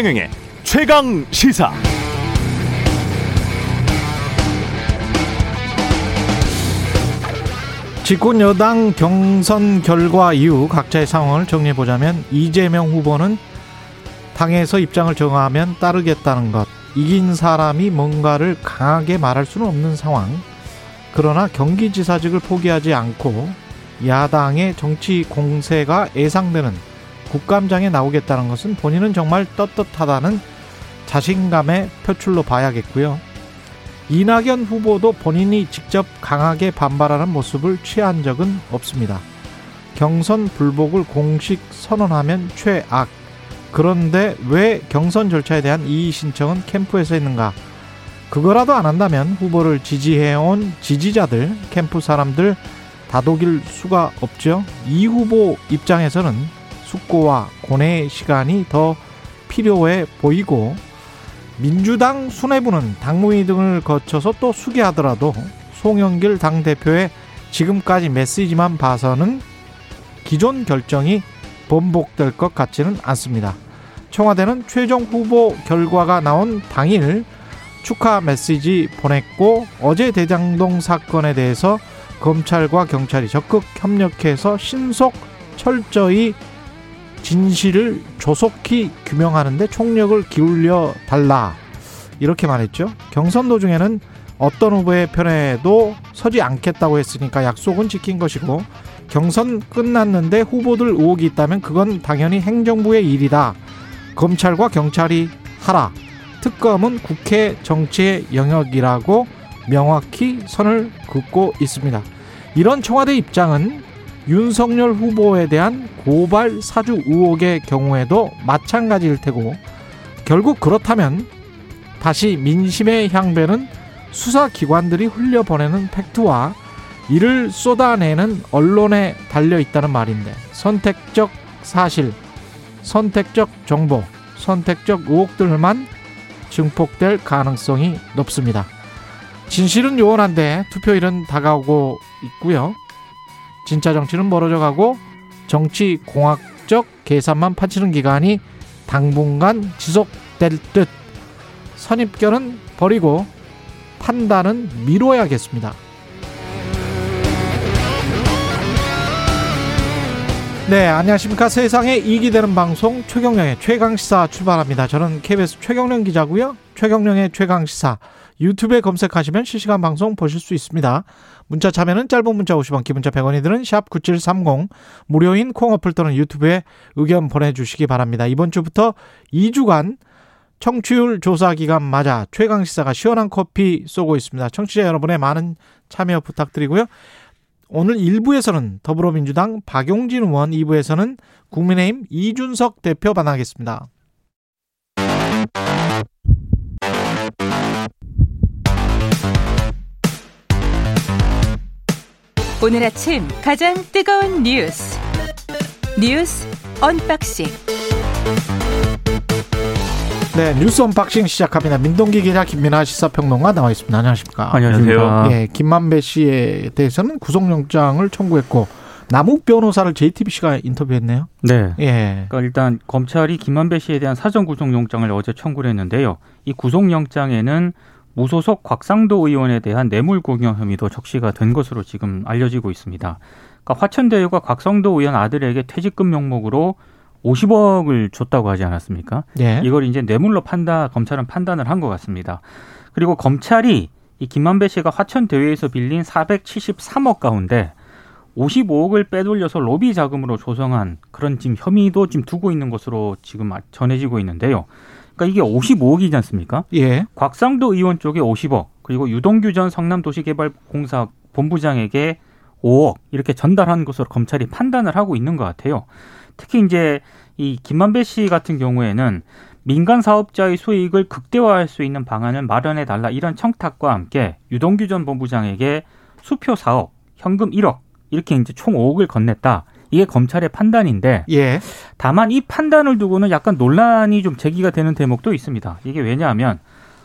최경영의 최강 시사. 집권 여당 경선 결과 이후 각자의 상황을 정리해 보자면 이재명 후보는 당에서 입장을 정하면 따르겠다는 것. 이긴 사람이 뭔가를 강하게 말할 수는 없는 상황. 그러나 경기지사직을 포기하지 않고 야당의 정치 공세가 예상되는 국감장에 나오겠다는 것은 본인은 정말 떳떳하다는 자신감의 표출로 봐야겠고요. 이낙연 후보도 본인이 직접 강하게 반발하는 모습을 취한 적은 없습니다. 경선 불복을 공식 선언하면 최악. 그런데 왜 경선 절차에 대한 이의 신청은 캠프에서 했는가? 그거라도 안 한다면 후보를 지지해온 지지자들, 캠프 사람들 다독일 수가 없죠. 이 후보 입장에서는 숙고와 고뇌의 시간이 더 필요해 보이고 민주당 수뇌부는 당무위 등을 거쳐서 또 수기하더라도 송영길 당대표의 지금까지 메시지만 봐서는 기존 결정이 번복될 것 같지는 않습니다. 청와대는 최종 후보 결과가 나온 당일 축하 메시지 보냈고 어제 대장동 사건에 대해서 검찰과 경찰이 적극 협력해서 신속 철저히 진실을 조속히 규명하는데 총력을 기울여 달라 이렇게 말했죠. 경선 도중에는 어떤 후보의 편에도 서지 않겠다고 했으니까 약속은 지킨 것이고 경선 끝났는데 후보들 의혹이 있다면 그건 당연히 행정부의 일이다. 검찰과 경찰이 하라. 특검은 국회 정치의 영역이라고 명확히 선을 긋고 있습니다. 이런 청와대 입장은 윤석열 후보에 대한 고발 사주 의혹의 경우에도 마찬가지일 테고 결국 그렇다면 다시 민심의 향배는 수사기관들이 흘려보내는 팩트와 이를 쏟아내는 언론에 달려 있다는 말인데 선택적 사실, 선택적 정보, 선택적 의혹들만 증폭될 가능성이 높습니다. 진실은 요원한데 투표일은 다가오고 있고요. 진짜 정치는 멀어져 가고 정치 공학적 계산만 파치는 기간이 당분간 지속될 듯 선입견은 버리고 판단은 미뤄야겠습니다. 네, 안녕하십니까. 세상에 이익이 되는 방송 최경령의 최강시사 출발합니다. 저는 KBS 최경령 기자고요. 최경령의 최강시사 유튜브에 검색하시면 실시간 방송 보실 수 있습니다. 문자 참여는 짧은 문자 50원, 기본자 100원이 드는 샵 9730 무료인 콩 어플 또는 유튜브에 의견 보내주시기 바랍니다. 이번 주부터 2주간 청취율 조사 기간 맞아 최강 시사가 시원한 커피 쏘고 있습니다. 청취자 여러분의 많은 참여 부탁드리고요. 오늘 1부에서는 더불어민주당 박용진 의원, 2부에서는 국민의힘 이준석 대표 만나겠습니다. 오늘 아침 가장 뜨거운 뉴스 뉴스 언박싱 네, 뉴스 언박싱 시작합니다. 민동기 기자 김민아 시사평론가 나와 있습니다. 안녕하십니까? 안녕하세요. 예, 김만배 씨에 대해서는 구속영장을 청구했고 남욱 변호사를 JTBC가 인터뷰했네요. 네. 예. 그러니까 일단 검찰이 김만배 씨에 대한 사전 구속영장을 어제 청구를 했는데요. 이 구속영장에는 무소속 곽상도 의원에 대한 뇌물 공여 혐의도 적시가 된 것으로 지금 알려지고 있습니다. 그러니까 화천대유가 곽상도 의원 아들에게 퇴직금 명목으로 50억을 줬다고 하지 않았습니까? 예. 이걸 이제 뇌물로 판다 검찰은 판단을 한 것 같습니다. 그리고 검찰이 이 김만배 씨가 화천 대회에서 빌린 473억 가운데 55억을 빼돌려서 로비 자금으로 조성한 그런 지금 혐의도 지금 두고 있는 것으로 지금 전해지고 있는데요. 그러니까 이게 55억이지 않습니까? 예. 곽상도 의원 쪽에 50억, 그리고 유동규 전 성남도시개발공사 본부장에게 5억 이렇게 전달한 것으로 검찰이 판단을 하고 있는 것 같아요. 특히 이제 이 김만배 씨 같은 경우에는 민간 사업자의 수익을 극대화할 수 있는 방안을 마련해 달라 이런 청탁과 함께 유동규 전 본부장에게 수표 4억, 현금 1억 이렇게 이제 총 5억을 건넸다. 이게 검찰의 판단인데 예. 다만 이 판단을 두고는 약간 논란이 좀 제기가 되는 대목도 있습니다. 이게 왜냐하면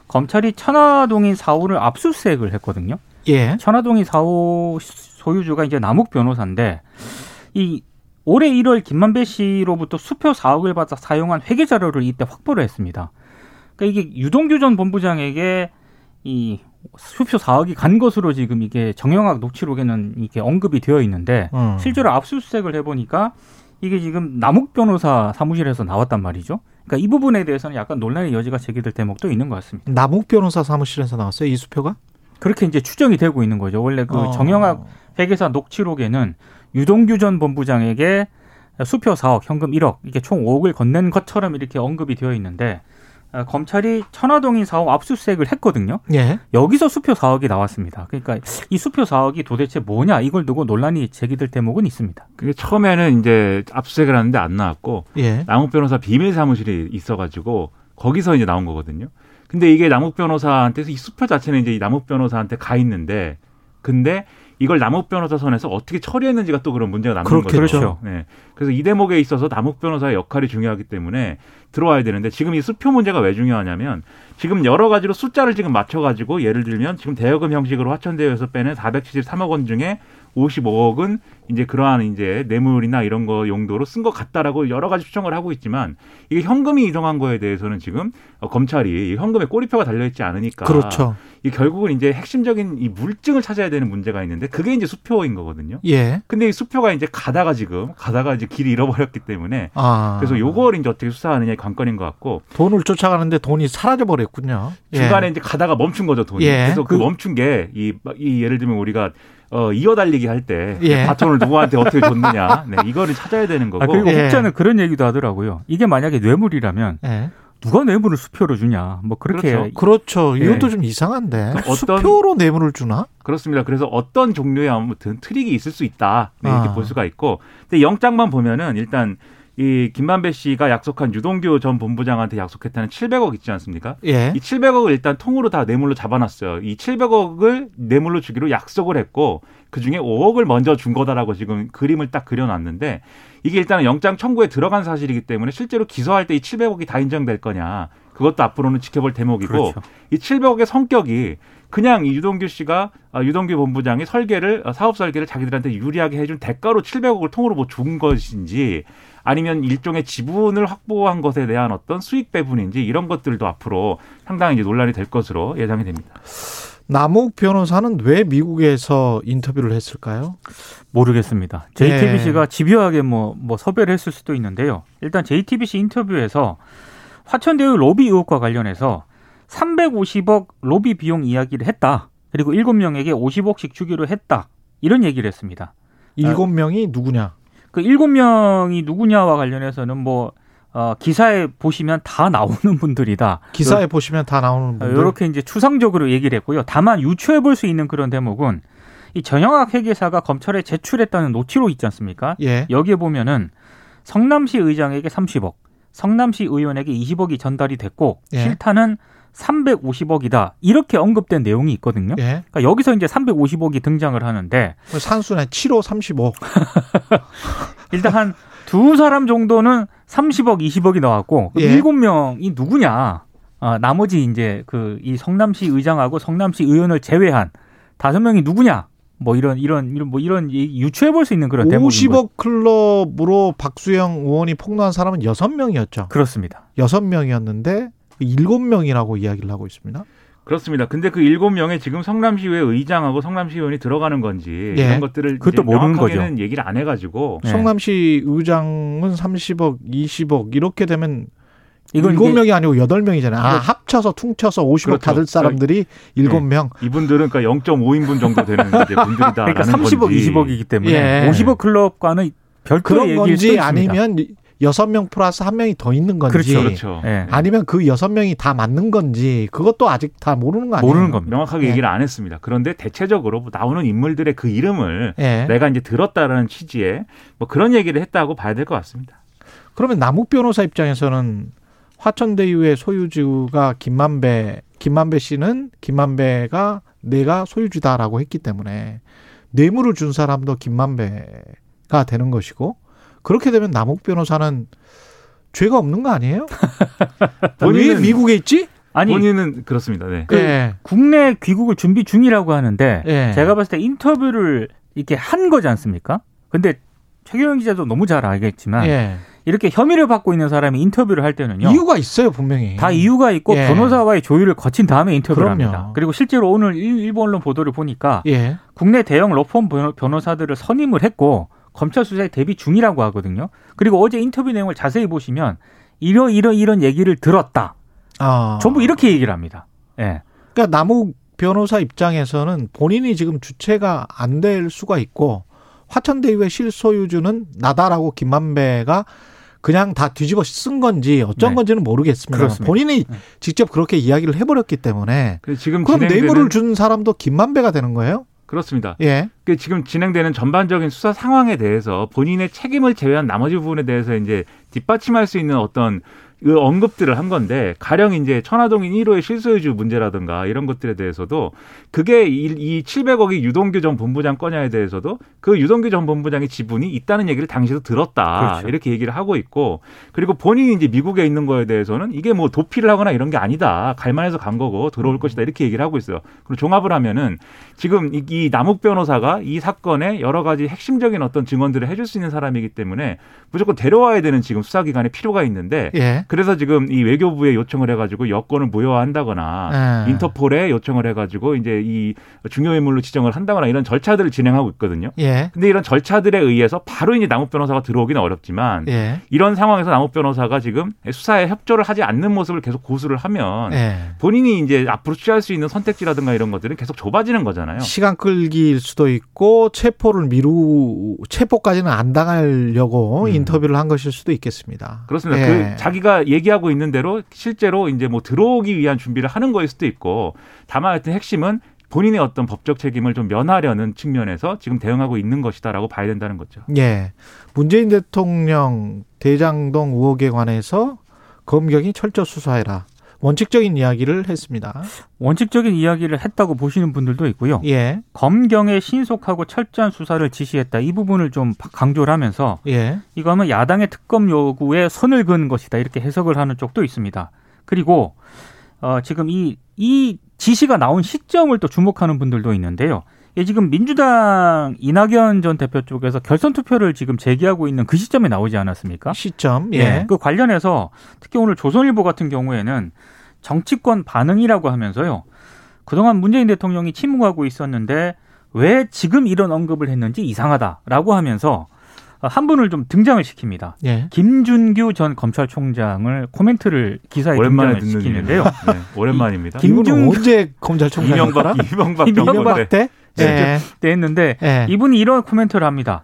검찰이 천화동인 사호를 압수수색을 했거든요. 예. 천화동인 사호 소유주가 이제 남욱 변호사인데 이 올해 1월 김만배 씨로부터 수표 4억을 받아 사용한 회계 자료를 이때 확보를 했습니다. 그러니까 이게 유동규 전 본부장에게 이 수표 4억이 간 것으로 지금 이게 정영학 녹취록에는 이게 언급이 되어 있는데 음. 실제로 압수수색을 해보니까 이게 지금 남욱 변호사 사무실에서 나왔단 말이죠. 그러니까 이 부분에 대해서는 약간 논란의 여지가 제기될 대목도 있는 것 같습니다. 남욱 변호사 사무실에서 나왔어요 이 수표가? 그렇게 이제 추정이 되고 있는 거죠. 원래 그 어. 정영학 회계사 녹취록에는 유동규 전 본부장에게 수표 4억, 현금 1억, 이게 총 5억을 건넨 것처럼 이렇게 언급이 되어 있는데 어, 검찰이 천화동인 사업 압수수색을 했거든요. 예. 여기서 수표 4억이 나왔습니다. 그러니까 이 수표 4억이 도대체 뭐냐 이걸 두고 논란이 제기될 대목은 있습니다. 그게 처음에는 이제 압수수색을 하는데 안 나왔고 예. 남욱 변호사 비밀 사무실이 있어가지고 거기서 이제 나온 거거든요. 근데 이게 남욱 변호사한테 이 수표 자체는 이제 이 남욱 변호사한테 가 있는데 근데 이걸 남욱 변호사 선에서 어떻게 처리했는지가 또 그런 문제가 남는 그렇겠죠. 거죠. 그렇죠. 네. 그래서 이 대목에 있어서 남욱 변호사의 역할이 중요하기 때문에 들어와야 되는데 지금 이 수표 문제가 왜 중요하냐면 지금 여러 가지로 숫자를 지금 맞춰가지고 예를 들면 지금 대여금 형식으로 화천대유에서 빼낸 473억 원 중에 55억은 이제 그러한 이제 뇌물이나 이런 거 용도로 쓴 것 같다라고 여러 가지 추정을 하고 있지만 이게 현금이 이동한 거에 대해서는 지금 어, 검찰이 이 현금에 꼬리표가 달려 있지 않으니까 그렇죠. 이 결국은 이제 핵심적인 이 물증을 찾아야 되는 문제가 있는데 그게 이제 수표인 거거든요. 예. 근데 이 수표가 이제 가다가 지금 가다가 이제 길이 잃어버렸기 때문에 아. 그래서 요걸 이제 어떻게 수사하느냐의 관건인 것 같고 돈을 쫓아가는데 돈이 사라져 버렸군요. 예. 중간에 이제 가다가 멈춘 거죠 돈이. 예. 그래서 그 그- 멈춘 게이 이 예를 들면 우리가 어 이어 달리기 할때 예. 바톤을 누구한테 어떻게 줬느냐, 네, 이거를 찾아야 되는 거고. 아, 그리고 예. 혹자는 그런 얘기도 하더라고요. 이게 만약에 뇌물이라면 예. 누가 뇌물을 수표로 주냐. 뭐 그렇게 그렇죠. 그렇죠. 예. 이것도 좀 이상한데 어떤- 수표로 뇌물을 주나? 그렇습니다. 그래서 어떤 종류의 아무튼 트릭이 있을 수 있다 네, 이렇게 아. 볼 수가 있고, 근데 영장만 보면은 일단 이 김만배 씨가 약속한 유동규 전 본부장한테 약속했다는 700억 있지 않습니까? 예. 이 700억을 일단 통으로 다 뇌물로 잡아놨어요. 이 700억을 뇌물로 주기로 약속을 했고 그 중에 5억을 먼저 준 거다라고 지금 그림을 딱 그려놨는데 이게 일단은 영장 청구에 들어간 사실이기 때문에 실제로 기소할 때 이 700억이 다 인정될 거냐 그것도 앞으로는 지켜볼 대목이고 그렇죠. 이 700억의 성격이 그냥 이 유동규 씨가 아, 유동규 본부장이 설계를 아, 사업 설계를 자기들한테 유리하게 해준 대가로 700억을 통으로 뭐 준 것인지 아니면 일종의 지분을 확보한 것에 대한 어떤 수익 배분인지 이런 것들도 앞으로 상당히 이제 논란이 될 것으로 예상이 됩니다. 남욱 변호사는 왜 미국에서 인터뷰를 했을까요? 모르겠습니다. 예. JTBC가 집요하게 뭐, 뭐 섭외를 했을 수도 있는데요. 일단 JTBC 인터뷰에서 화천대유 로비 의혹과 관련해서 350억 로비 비용 이야기를 했다. 그리고 7명에게 50억씩 주기로 했다. 이런 얘기를 했습니다. 일곱 명이 누구냐? 그 7명이 누구냐와 관련해서는 뭐, 어, 기사에 보시면 다 나오는 분들이다. 기사에 보시면 다 나오는 분들. 이렇게 이제 추상적으로 얘기를 했고요. 다만 유추해 볼 수 있는 그런 대목은 이 전영학 회계사가 검찰에 제출했다는 노티로 있지 않습니까? 예. 여기에 보면은 성남시 의장에게 30억, 성남시 의원에게 20억이 전달이 됐고 예. 실타는 350억이다. 이렇게 언급된 내용이 있거든요. 예. 그러니까 여기서 이제 350억이 등장을 하는데 산수네 7호 35. 일단 한 두 사람 정도는 30억, 20억이 나왔고 그 예. 일곱 명이 누구냐? 아, 나머지 이제 그 이 성남시 의장하고 성남시 의원을 제외한 다섯 명이 누구냐? 뭐 이런 이런 이런 뭐 이런 유추해 볼 수 있는 그런 대목인 거죠. 50억 클럽으로 박수영 의원이 폭로한 사람은 6명이었죠. 그렇습니다. 6명이었는데 7명이라고 이야기를 하고 있습니다. 그렇습니다. 근데 그 일곱 명의 지금 성남시의회 의장하고 성남시 의원이 들어가는 건지 예. 이런 것들을 그것도 이제 모르는 명확하게는 얘기를 안 해가지고 네. 성남시 의장은 30억, 20억 이렇게 되면 이건 일곱 명이 아니고 여덟 명이잖아요. 아, 이거- 합쳐서 퉁쳐서 50억 그렇죠. 받을 사람들이 일곱 명 이분들은 그러니까 0.5인분 정도 되는 이제 분들이다라는 그러니까 30억, 건지 20억이기 때문에 예. 50억 클럽과는 별도의 그런 얘기일 건지. 아니면 여섯 명 플러스 한 명이 더 있는 건지 그렇죠. 그렇죠. 예. 아니면 그 여섯 명이 다 맞는 건지 그것도 아직 다 모르는 거 아니에요? 모르는 겁니다. 명확하게 예. 얘기를 안 했습니다. 그런데 대체적으로 뭐 나오는 인물들의 그 이름을 예. 내가 이제 들었다라는 취지에 뭐 그런 얘기를 했다고 봐야 될 것 같습니다. 그러면 남욱 변호사 입장에서는 화천대유의 소유주가 김만배, 김만배 씨는 김만배가 내가 소유주다라고 했기 때문에 뇌물을 준 사람도 김만배가 되는 것이고 그렇게 되면 남욱 변호사는 죄가 없는 거 아니에요? 왜 본인은- 미국에 있지? 아니 본인은 그렇습니다. 네. 그 예. 국내 귀국을 준비 중이라고 하는데 예. 제가 봤을 때 인터뷰를 이렇게 한 거지 않습니까? 근데 최경영 기자도 너무 잘 알겠지만 예. 이렇게 혐의를 받고 있는 사람이 인터뷰를 할 때는요. 이유가 있어요, 분명히. 다 이유가 있고 예. 변호사와의 조율을 거친 다음에 인터뷰를 그럼요. 합니다. 그리고 실제로 오늘 일- 일본 언론 보도를 보니까 예. 국내 대형 로펌 변호- 변호사들을 선임을 했고 검찰 수사에 대비 중이라고 하거든요. 그리고 어제 인터뷰 내용을 자세히 보시면 이러 이러 이런 얘기를 들었다. 아. 전부 이렇게 얘기를 합니다. 예. 그러니까 남욱 변호사 입장에서는 본인이 지금 주체가 안 될 수가 있고 화천대유의 실소유주는 나다라고 김만배가 그냥 다 뒤집어 쓴 건지 어쩐 네. 건지는 모르겠습니다. 그렇습니다. 본인이 네. 직접 그렇게 이야기를 해버렸기 때문에 그래서 지금 그럼 뇌물을 준 사람도 김만배가 되는 거예요? 그렇습니다. 예. 그 지금 진행되는 전반적인 수사 상황에 대해서 본인의 책임을 제외한 나머지 부분에 대해서 이제 뒷받침할 수 있는 어떤 그 언급들을 한 건데 가령 이제 천화동인 1호의 실소유주 문제라든가 이런 것들에 대해서도 그게 이, 이 700억이 유동규 전 본부장 거냐에 대해서도 그 유동규 전 본부장의 지분이 있다는 얘기를 당시도 들었다 그렇죠. 이렇게 얘기를 하고 있고 그리고 본인이 이제 미국에 있는 거에 대해서는 이게 뭐 도피를 하거나 이런 게 아니다 갈만해서 간 거고 들어올 것이다 이렇게 얘기를 하고 있어요. 그리고 종합을 하면은 지금 이, 이 남욱 변호사가 이 사건에 여러 가지 핵심적인 어떤 증언들을 해줄 수 있는 사람이기 때문에 무조건 데려와야 되는 지금 수사기관에 필요가 있는데 예. 그래서 지금 이 외교부에 요청을 해가지고 여권을 무효화한다거나 예. 인터폴에 요청을 해가지고 이제 이 중요 인물로 지정을 한다거나 이런 절차들을 진행하고 있거든요. 예. 근데 이런 절차들에 의해서 바로 이제 남욱 변호사가 들어오기는 어렵지만 예. 이런 상황에서 남욱 변호사가 지금 수사에 협조를 하지 않는 모습을 계속 고수를 하면 예. 본인이 이제 앞으로 취할 수 있는 선택지라든가 이런 것들은 계속 좁아지는 거잖아요. 시간 끌기일 수도 있고 체포를 미루 체포까지는 안 당하려고 음. 인터뷰를 한 것일 수도 있겠습니다. 그렇습니다. 예. 그 자기가 얘기하고 있는 대로 실제로 이제 뭐 들어오기 위한 준비를 하는 거일 수도 있고 다만 하여튼 핵심은 본인의 어떤 법적 책임을 좀 면하려는 측면에서 지금 대응하고 있는 것이다라고 봐야 된다는 거죠. 예. 문재인 대통령 대장동 의혹에 관해서 검경이 철저 수사해라. 원칙적인 이야기를 했습니다. 원칙적인 이야기를 했다고 보시는 분들도 있고요. 예. 검경의 신속하고 철저한 수사를 지시했다. 이 부분을 좀 강조를 하면서 예. 이거는 야당의 특검 요구에 선을 그은 것이다. 이렇게 해석을 하는 쪽도 있습니다. 그리고 어, 지금 이, 이 지시가 나온 시점을 또 주목하는 분들도 있는데요. 예, 지금 민주당 이낙연 전 대표 쪽에서 결선 투표를 지금 제기하고 있는 그 시점에 나오지 않았습니까? 시점. 예. 예. 그 관련해서 특히 오늘 조선일보 같은 경우에는 정치권 반응이라고 하면서요. 그동안 문재인 대통령이 침묵하고 있었는데 왜 지금 이런 언급을 했는지 이상하다라고 하면서 한 분을 좀 등장을 시킵니다. 예. 김준규 전 검찰총장을 코멘트를 기사에 오랜만에 등장을 시키는데요. 네, 오랜만입니다. 김- 이분은 김중규- 언제 검찰총장이었더라? 이명박 이명박 이명박 때 때? 예. 때 했는데 예. 이분이 이런 코멘트를 합니다.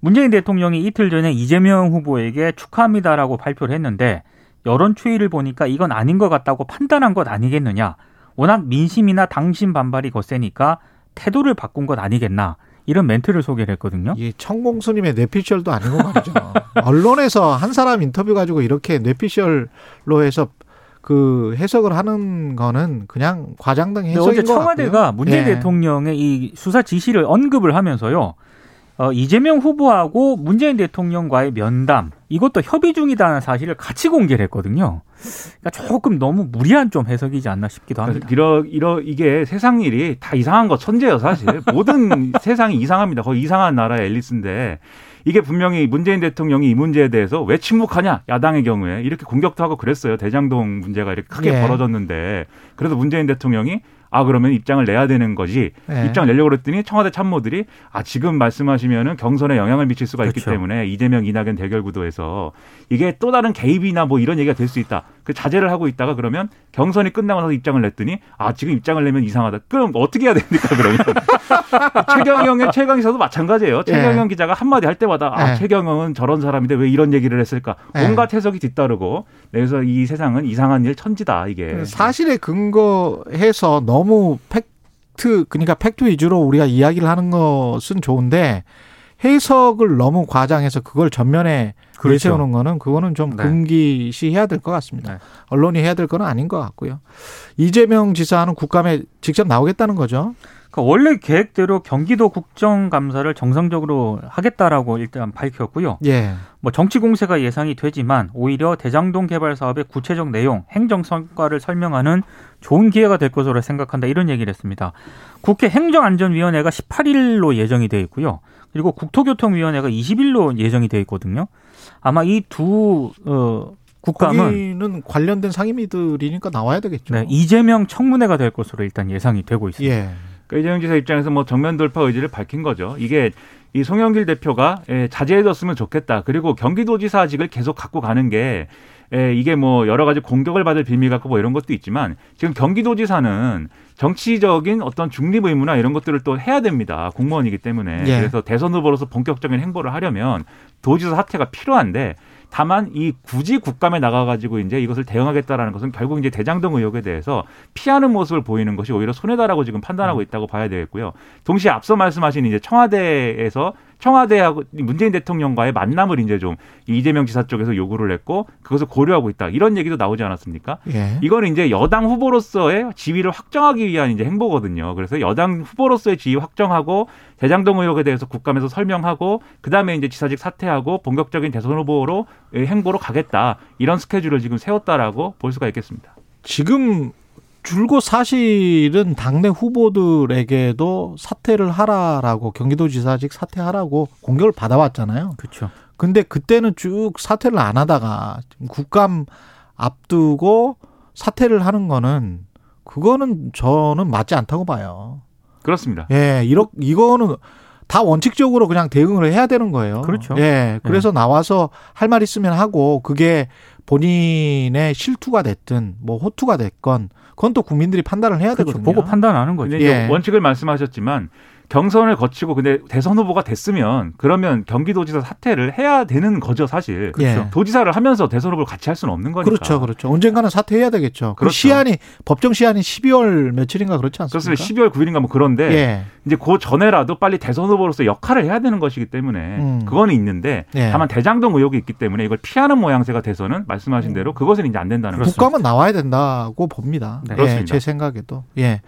문재인 대통령이 이틀 전에 이재명 후보에게 축하합니다라고 발표를 했는데 여론 추이를 보니까 이건 아닌 것 같다고 판단한 것 아니겠느냐. 워낙 민심이나 당심 반발이 거세니까 태도를 바꾼 것 아니겠나. 이런 멘트를 소개를 했거든요. 이 천공수님의 뇌피셜도 아니고 말이죠. 언론에서 한 사람 인터뷰 가지고 이렇게 뇌피셜로 해서 그 해석을 하는 거는 그냥 과장된 해석인 어제 것 청와대가 같고요. 문재인 예. 대통령의 이 수사 지시를 언급을 하면서요. 어, 이재명 후보하고 문재인 대통령과의 면담 이것도 협의 중이다는 사실을 같이 공개를 했거든요. 그러니까 조금 너무 무리한 좀 해석이지 않나 싶기도 합니다. 이러 이러 이게 세상 일이 다 이상한 거 천재예요 사실 모든 세상이 이상합니다 거의 이상한 나라의 앨리스인데 이게 분명히 문재인 대통령이 이 문제에 대해서 왜 침묵하냐 야당의 경우에 이렇게 공격도 하고 그랬어요 대장동 문제가 이렇게 크게 예. 벌어졌는데 그래서 문재인 대통령이 아 그러면 입장을 내야 되는 거지 예. 입장을 내려고 그랬더니 청와대 참모들이 아 지금 말씀하시면은 경선에 영향을 미칠 수가 있기 그렇죠. 때문에 이재명 이낙연 대결 구도에서 이게 또 다른 개입이나 뭐 이런 얘기가 될 수 있다 그 자제를 하고 있다가 그러면 경선이 끝나고 나서 입장을 냈더니 아 지금 입장을 내면 이상하다. 그럼 어떻게 해야 됩니까 그러면? 최경영의 최강기사도 마찬가지예요. 최경영 기자가 한마디 할 때마다 아 예. 최경영은 저런 사람인데 왜 이런 얘기를 했을까? 예. 온갖 해석이 뒤따르고. 그래서 이 세상은 이상한 일 천지다 이게. 사실에 근거해서 너무 팩트 그러니까 팩트 위주로 우리가 이야기를 하는 것은 좋은데 해석을 너무 과장해서 그걸 전면에 그렇죠. 내세우는 거는 그거는 좀 네. 금기시해야 될 것 같습니다. 네. 언론이 해야 될건 아닌 것 같고요. 이재명 지사는 국감에 직접 나오겠다는 거죠. 그러니까 원래 계획대로 경기도 국정감사를 정상적으로 하겠다라고 일단 밝혔고요. 예. 뭐 정치 공세가 예상이 되지만 오히려 대장동 개발 사업의 구체적 내용, 행정 성과를 설명하는 좋은 기회가 될 것으로 생각한다 이런 얘기를 했습니다. 국회 행정안전위원회가 18일로 예정이 돼 있고요. 그리고 국토교통위원회가 20일로 예정이 돼 있거든요. 아마 이두 어, 국감은 거기는 관련된 상임위들이니까 나와야 되겠죠. 네, 이재명 청문회가 될 것으로 일단 예상이 되고 있습니다. 예. 그러니까 이재명 지사 입장에서 뭐 정면 돌파 의지를 밝힌 거죠. 이게 이 송영길 대표가 예, 자제해줬으면 좋겠다. 그리고 경기도지사직을 계속 갖고 가는 게 예, 이게 뭐 여러 가지 공격을 받을 빌미 갖고 뭐 이런 것도 있지만 지금 경기도지사는 정치적인 어떤 중립 의무나 이런 것들을 또 해야 됩니다. 공무원이기 때문에. 예. 그래서 대선 후보로서 본격적인 행보를 하려면 도지사 사퇴가 필요한데 다만 이 굳이 국감에 나가가지고 이제 이것을 대응하겠다라는 것은 결국 이제 대장동 의혹에 대해서 피하는 모습을 보이는 것이 오히려 손해다라고 지금 판단하고 있다고 봐야 되겠고요. 동시에 앞서 말씀하신 이제 청와대에서 청와대하고 문재인 대통령과의 만남을 이제 좀 이재명 지사 쪽에서 요구를 했고 그것을 고려하고 있다 이런 얘기도 나오지 않았습니까? 예. 이거는 이제 여당 후보로서의 지위를 확정하기 위한 이제 행보거든요. 그래서 여당 후보로서의 지위 확정하고 대장동 의혹에 대해서 국감에서 설명하고 그다음에 이제 지사직 사퇴하고 본격적인 대선 후보로 행보로 가겠다 이런 스케줄을 지금 세웠다라고 볼 수가 있겠습니다. 지금 줄곧 사실은 당내 후보들에게도 사퇴를 하라라고 경기도지사직 사퇴하라고 공격을 받아왔잖아요. 그렇죠. 근데 그때는 쭉 사퇴를 안 하다가 국감 앞두고 사퇴를 하는 거는 그거는 저는 맞지 않다고 봐요. 그렇습니다. 예, 이러 이거는 다 원칙적으로 그냥 대응을 해야 되는 거예요. 그렇죠. 예, 그래서 나와서 할 말 있으면 하고 그게 본인의 실투가 됐든 뭐 호투가 됐건 그건 또 국민들이 판단을 해야 그렇죠. 되거든요. 보고 판단하는 거죠. 예. 원칙을 말씀하셨지만 경선을 거치고 근데 대선 후보가 됐으면 그러면 경기도지사 사퇴를 해야 되는 거죠 사실. 예. 도지사를 하면서 대선 후보를 같이 할 수는 없는 거니까. 그렇죠, 그렇죠. 언젠가는 사퇴해야 되겠죠. 그 그렇죠. 시한이 법정 시한이 12월 며칠인가 그렇지 않습니까? 그렇습니다. 12월 9일인가 뭐 그런데 예, 이제 그 전에라도 빨리 대선 후보로서 역할을 해야 되는 것이기 때문에 음. 그거는 있는데 예. 다만 대장동 의혹이 있기 때문에 이걸 피하는 모양새가 돼서는 말씀하신 대로 그것은 이제 안 된다는 거죠. 국감은 나와야 된다고 봅니다. 네. 예, 그렇습니다. 제 생각에도. 예.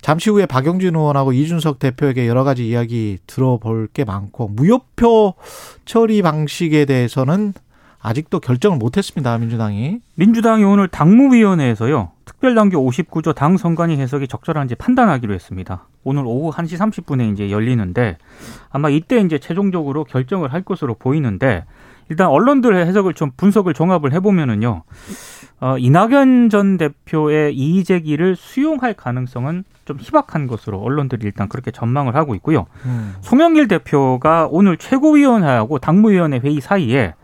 잠시 후에 박영진 의원하고 이준석 대표에게 여러 가지 이야기 들어볼 게 많고 무효표 처리 방식에 대해서는 아직도 결정을 못했습니다. 민주당이. 민주당이 오늘 당무위원회에서요. 특별당규 59조 당 선관위 해석이 적절한지 판단하기로 했습니다. 오늘 오후 1시 30분에 이제 열리는데 아마 이때 이제 최종적으로 결정을 할 것으로 보이는데 일단 언론들의 해석을 좀 분석을 종합을 해보면은요. 어, 이낙연 전 대표의 이의 제기를 수용할 가능성은 좀 희박한 것으로 언론들이 일단 그렇게 전망을 하고 있고요. 음. 송영길 대표가 오늘 최고위원회하고 당무위원회 회의 사이에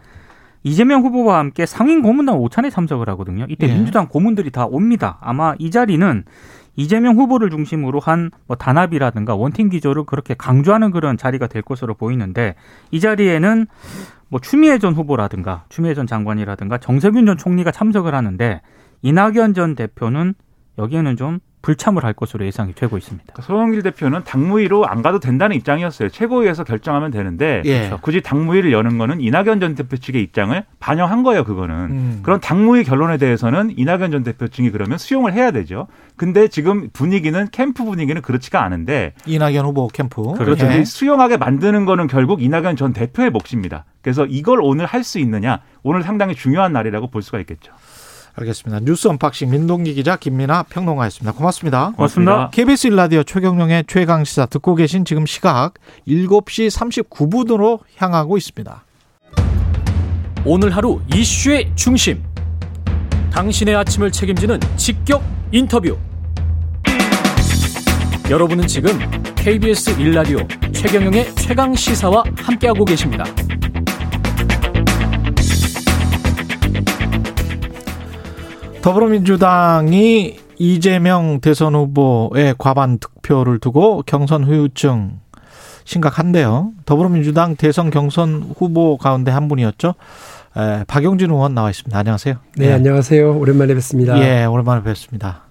이재명 후보와 함께 상임 고문단 오찬에 참석을 하거든요. 이때 예. 민주당 고문들이 다 옵니다. 아마 이 자리는 이재명 후보를 중심으로 한 뭐 단합이라든가 원팀 기조를 그렇게 강조하는 그런 자리가 될 것으로 보이는데 이 자리에는 뭐 추미애 전 후보라든가 추미애 전 장관이라든가 정세균 전 총리가 참석을 하는데 이낙연 전 대표는 여기에는 좀 불참을 할 것으로 예상이 되고 있습니다. 그러니까 소영길 대표는 당무위로 안 가도 된다는 입장이었어요. 최고위에서 결정하면 되는데 예. 굳이 당무위를 여는 거는 이낙연 전 대표 측의 입장을 반영한 거예요. 그거는 음. 그런 당무위 결론에 대해서는 이낙연 전 대표 측이 그러면 수용을 해야 되죠. 근데 지금 분위기는 캠프 분위기는 그렇지가 않은데 이낙연 후보 캠프. 그렇죠. 예. 이 수용하게 만드는 거는 결국 이낙연 전 대표의 몫입니다. 그래서 이걸 오늘 할 수 있느냐 오늘 상당히 중요한 날이라고 볼 수가 있겠죠. 알겠습니다. 뉴스 unboxing 민동기 기자 김민아 평론가였습니다. 고맙습니다. 고맙습니다. KBS 일라디오 최경영의 최강 시사 듣고 계신 지금 시각 7시 39분으로 향하고 있습니다. 오늘 하루 이슈의 중심. 당신의 아침을 책임지는 직격 인터뷰. 여러분은 지금 KBS 일라디오 최경영의 최강 시사와 함께하고 계십니다. 더불어민주당이 이재명 대선 후보의 과반 득표를 두고 경선 후유증 심각한데요. 더불어민주당 대선 경선 후보 가운데 한 분이었죠. 에, 박용진 의원 나와 있습니다. 안녕하세요. 네, 안녕하세요. 오랜만에 뵙습니다. 예, 오랜만에 뵙습니다.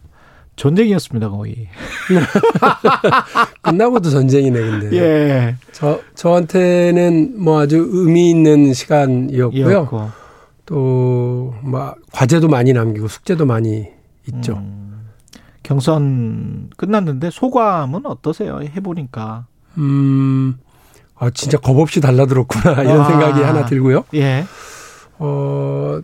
전쟁이었습니다, 거의. 끝나고도 전쟁이네, 근데. 예. 저, 저한테는 뭐 아주 의미 있는 시간이었고요. 이었고. 또, 뭐, 과제도 많이 남기고 숙제도 많이 있죠. 음, 경선 끝났는데 소감은 어떠세요? 해보니까. 음, 아, 진짜 겁 없이 달라들었구나. 이런 아. 생각이 하나 들고요. 예. 어,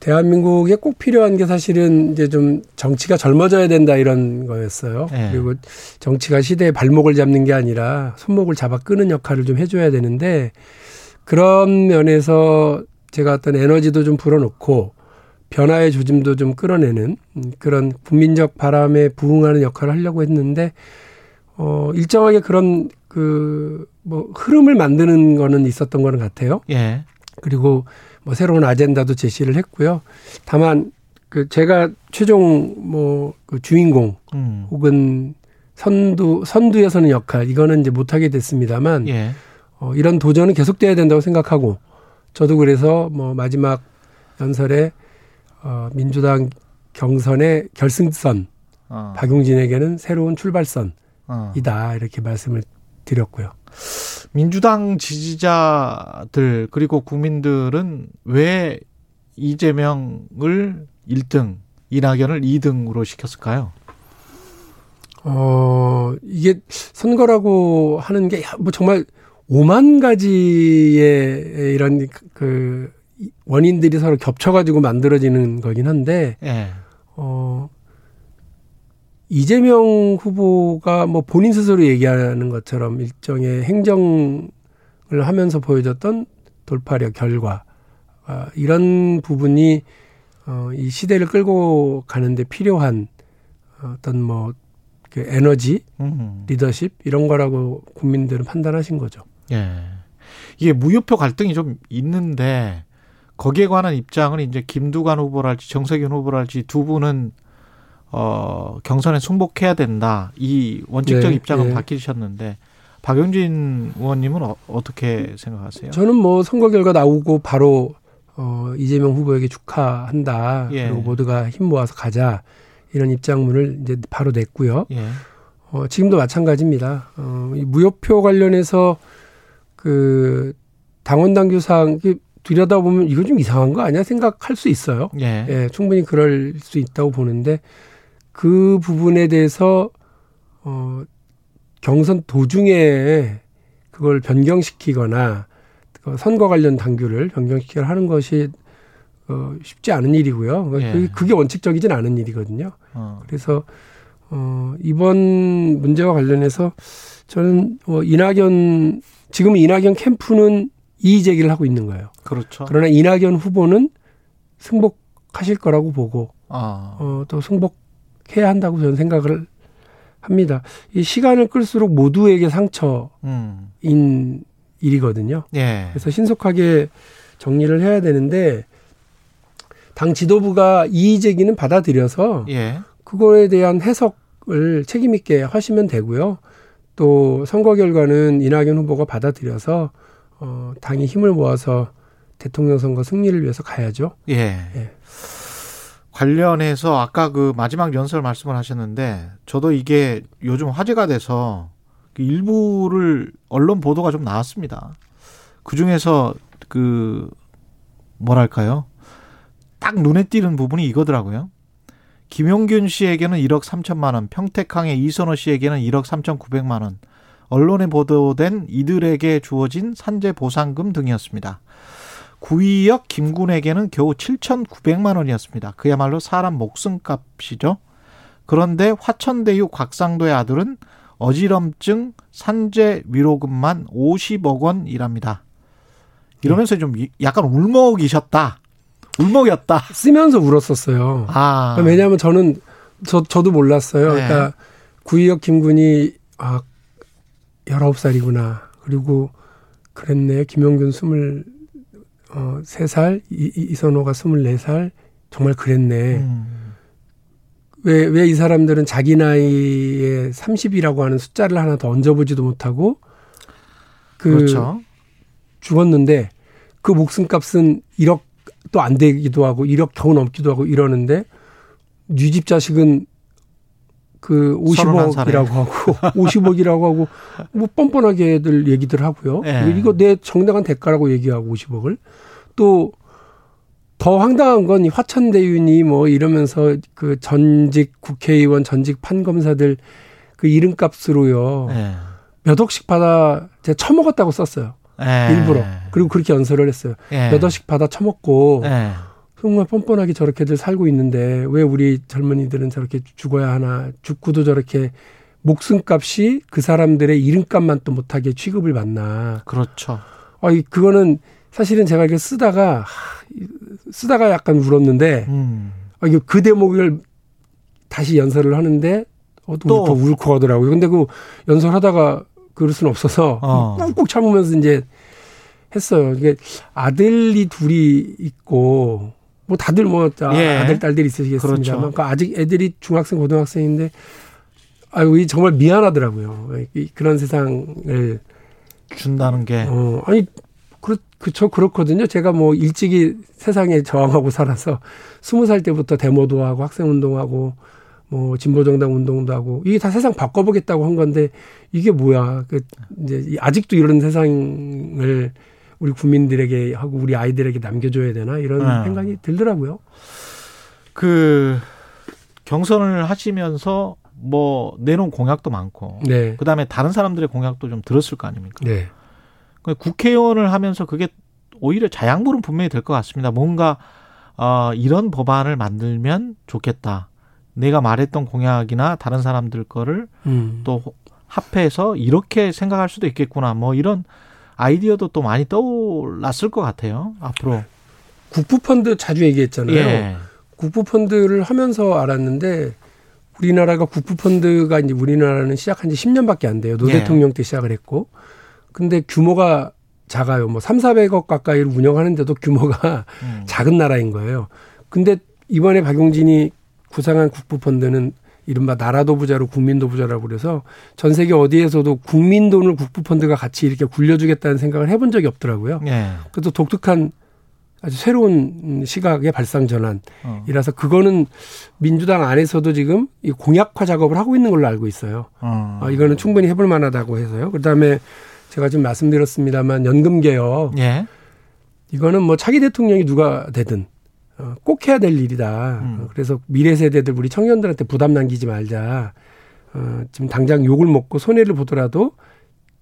대한민국에 꼭 필요한 게 사실은 이제 좀 정치가 젊어져야 된다 이런 거였어요. 예. 그리고 정치가 시대의 발목을 잡는 게 아니라 손목을 잡아 끄는 역할을 좀 해줘야 되는데 그런 면에서 제가 어떤 에너지도 좀 불어넣고 변화의 조짐도 좀 끌어내는 음, 그런 국민적 바람에 부응하는 역할을 하려고 했는데 어 일정하게 그런 그 뭐 흐름을 만드는 거는 있었던 거는 같아요. 예. 그리고 뭐 새로운 아젠다도 제시를 했고요. 다만 그 제가 최종 뭐 그 주인공 음. 혹은 선두 선두에 서는 역할 이거는 이제 못하게 됐습니다만 예. 어, 이런 도전은 계속돼야 된다고 생각하고 저도 그래서 뭐 마지막 연설에 어, 민주당 경선의 결승선 어. 박용진에게는 새로운 출발선이다 어. 이렇게 말씀을 드렸고요. 민주당 지지자들 그리고 국민들은 왜 이재명을 1등, 이낙연을 2등으로 시켰을까요? 어, 이게 선거라고 하는 게 뭐 정말 오만 가지의 이런 그 원인들이 서로 겹쳐가지고 만들어지는 거긴 한데, 예. 어, 이재명 후보가 뭐 본인 스스로 얘기하는 것처럼 일정의 행정을 하면서 보여줬던 돌파력, 결과, 아, 이런 부분이 어, 이 시대를 끌고 가는데 필요한 어떤 뭐, 그 에너지, 음. 리더십 이런 거라고 국민들은 판단하신 거죠. 예. 이게 무효표 갈등이 좀 있는데 거기에 관한 입장을 이제 김두관 후보랄지 정세균 후보랄지 두 분은 어 경선에 승복해야 된다 이 원칙적 네, 입장은 네. 밝히셨는데 박용진 의원님은 어, 어떻게 생각하세요? 저는 뭐 선거 결과 나오고 바로 어 이재명 후보에게 축하한다. 예. 그리고 모두가 힘 모아서 가자. 이런 입장문을 이제 바로 냈고요. 예. 어 지금도 마찬가지입니다. 어이 무효표 관련해서 그 당원 당규상 이게 들여다 보면 이거 좀 이상한 거 아니야 생각할 수 있어요. 예. 예, 충분히 그럴 수 있다고 보는데 그 부분에 대해서 어 경선 도중에 그걸 변경시키거나 그 선거 관련 당규를 변경시키거나 하는 것이 어 쉽지 않은 일이고요. 예. 그게, 그게 원칙적이진 않은 일이거든요. 어. 그래서 어 이번 문제와 관련해서 저는 어 이낙연 지금 이낙연 캠프는 이의 제기를 하고 있는 거예요. 그렇죠. 그러나 이낙연 후보는 승복하실 거라고 보고 아. 어, 또 승복해야 한다고 저는 생각을 합니다. 이 시간을 끌수록 모두에게 상처인 음. 일이거든요. 예. 그래서 신속하게 정리를 해야 되는데 당 지도부가 이의 제기는 받아들여서 예. 그거에 대한 해석을 책임 있게 하시면 되고요. 또 선거 결과는 이낙연 후보가 받아들여서 어, 당이 힘을 모아서 대통령 선거 승리를 위해서 가야죠. 예. 예. 관련해서 아까 그 마지막 연설 말씀을 하셨는데 저도 이게 요즘 화제가 돼서 그 일부를 언론 보도가 좀 나왔습니다. 그 중에서 그 뭐랄까요? 딱 눈에 띄는 부분이 이거더라고요. 김용균 씨에게는 1억 3천만 원, 평택항의 이선호 씨에게는 1억 3천9백만 원, 언론에 보도된 이들에게 주어진 산재 보상금 등이었습니다. 구의역 김군에게는 겨우 7,900만 원이었습니다. 그야말로 사람 목숨값이죠. 그런데 화천대유 곽상도의 아들은 어지럼증 산재 위로금만 50억 원이랍니다. 이러면서 좀 약간 울먹이셨다. 울먹였다. 쓰면서 울었었어요. 아. 왜냐하면 저는 저 저도 몰랐어요. 네. 그러니까 구의역 김군이 아 19살이구나. 그리고 그랬네. 김용균 스물 어, 3살, 이, 이- 이선호가 24살. 정말 그랬네. 음. 왜, 왜 이 사람들은 자기 나이에 30이라고 하는 숫자를 하나 더 얹어보지도 못하고 그 그렇죠. 죽었는데 그 목숨 값은 1억 도안 되기도 하고 1억 겨우 넘기도 하고 이러는데 뉘집 자식은 그31 살에. 50억이라고 하고 50억이라고 하고 뭐 뻔뻔하게들 얘기들 하고요. 예. 그리고 이거 내 정당한 대가라고 얘기하고 50억을 또 더 황당한 건이 화천대윤이 뭐 이러면서 그 전직 국회의원, 전직 판검사들 그 이름값으로요. 예. 몇 억씩 받아 제가 처먹었다고 썼어요. 예. 일부러. 그리고 그렇게 연설을 했어요. 예. 몇 억씩 받아 처먹고 예. 정말 뻔뻔하게 저렇게들 살고 있는데 왜 우리 젊은이들은 저렇게 죽어야 하나 죽고도 저렇게 목숨값이 그 사람들의 이름값만 또 못하게 취급을 받나. 그렇죠. 아, 이 그거는 사실은 제가 이렇게 쓰다가 하, 쓰다가 약간 울었는데 음. 아, 이게 그 대목을 다시 연설을 하는데 어, 또, 또. 또 울컥 하더라고요. 근데 그 연설하다가 그럴 수는 없어서 어. 꾹꾹 참으면서 이제 했어요. 이게 아들이 둘이 있고 뭐 다들 뭐 아, 예. 아들 딸들이 있으시겠습니다만 그렇죠. 그러니까 아직 애들이 중학생 고등학생인데 아유 이 정말 미안하더라고요. 이- 그런 세상을 준다는 게. 어, 아니, 그, 그저 그렇거든요. 제가 뭐 일찍이 세상에 저항하고 살아서 스무 살 때부터 데모도 하고 학생 운동하고 뭐 진보정당 운동도 하고 이게 다 세상 바꿔보겠다고 한 건데 이게 뭐야. 그 이제 이 아직도 이런 세상을 우리 국민들에게 하고 우리 아이들에게 남겨줘야 되나 이런 네. 생각이 들더라고요. 그 경선을 하시면서 뭐 내놓은 공약도 많고 네. 그다음에 다른 사람들의 공약도 좀 들었을 거 아닙니까? 네. 그 국회의원을 하면서 그게 오히려 자양분은 분명히 될 것 같습니다. 뭔가 어, 이런 법안을 만들면 좋겠다. 내가 말했던 공약이나 다른 사람들 거를 음. 또 합해서 이렇게 생각할 수도 있겠구나. 뭐 이런 아이디어도 또 많이 떠올랐을 것 같아요. 앞으로. 국부펀드 자주 얘기했잖아요. 예. 국부펀드를 하면서 알았는데 우리나라가 국부펀드가 이제 우리나라는 시작한 지 10년밖에 안 돼요. 노 예. 대통령 때 시작을 했고. 근데 규모가 작아요. 뭐 3, 400억 가까이를 운영하는데도 규모가 음. 작은 나라인 거예요. 근데 이번에 박용진이 구상한 국부펀드는 이른바 나라도 부자로 국민도 부자라고 그래서 전 세계 어디에서도 국민 돈을 국부펀드가 같이 이렇게 굴려주겠다는 생각을 해본 적이 없더라고요. 예. 그것도 독특한 아주 새로운 시각의 발상 전환. 어. 이라서 그거는 민주당 안에서도 지금 이 공약화 작업을 하고 있는 걸로 알고 있어요. 어. 아, 이거는 충분히 해볼 만하다고 해서요. 그 다음에 제가 지금 말씀드렸습니다만 연금 개혁. 예. 이거는 뭐 차기 대통령이 누가 되든 어, 꼭 해야 될 일이다. 음. 어, 그래서 미래 세대들 우리 청년들한테 부담 남기지 말자. 어, 지금 당장 욕을 먹고 손해를 보더라도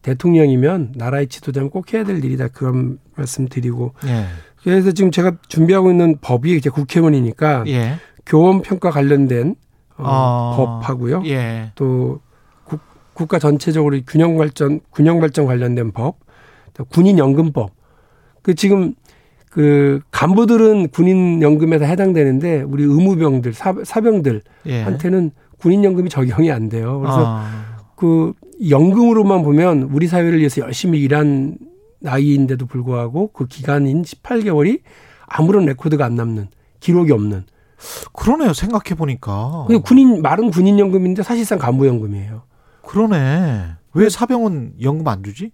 대통령이면 나라의 지도자는 꼭 해야 될 일이다. 그런 말씀 드리고. 예. 그래서 지금 제가 준비하고 있는 법이 이제 국회의원이니까 예. 교원 평가 관련된 어, 어. 법하고요. 예. 또 국, 국가 전체적으로 균형 발전 균형 발전 관련된 법, 또 군인 연금법. 그 지금 그 간부들은 군인 연금에다 해당되는데 우리 의무병들 사, 사병들한테는 예. 군인 연금이 적용이 안 돼요. 그래서 아. 그 연금으로만 보면 우리 사회를 위해서 열심히 일한 나이인데도 불구하고 그 기간인 18개월이 아무런 레코드가 안 남는 기록이 없는 그러네요. 생각해 보니까. 군인 말은 군인 연금인데 사실상 간부 연금이에요. 그러네. 왜 사병은 연금 안 주지?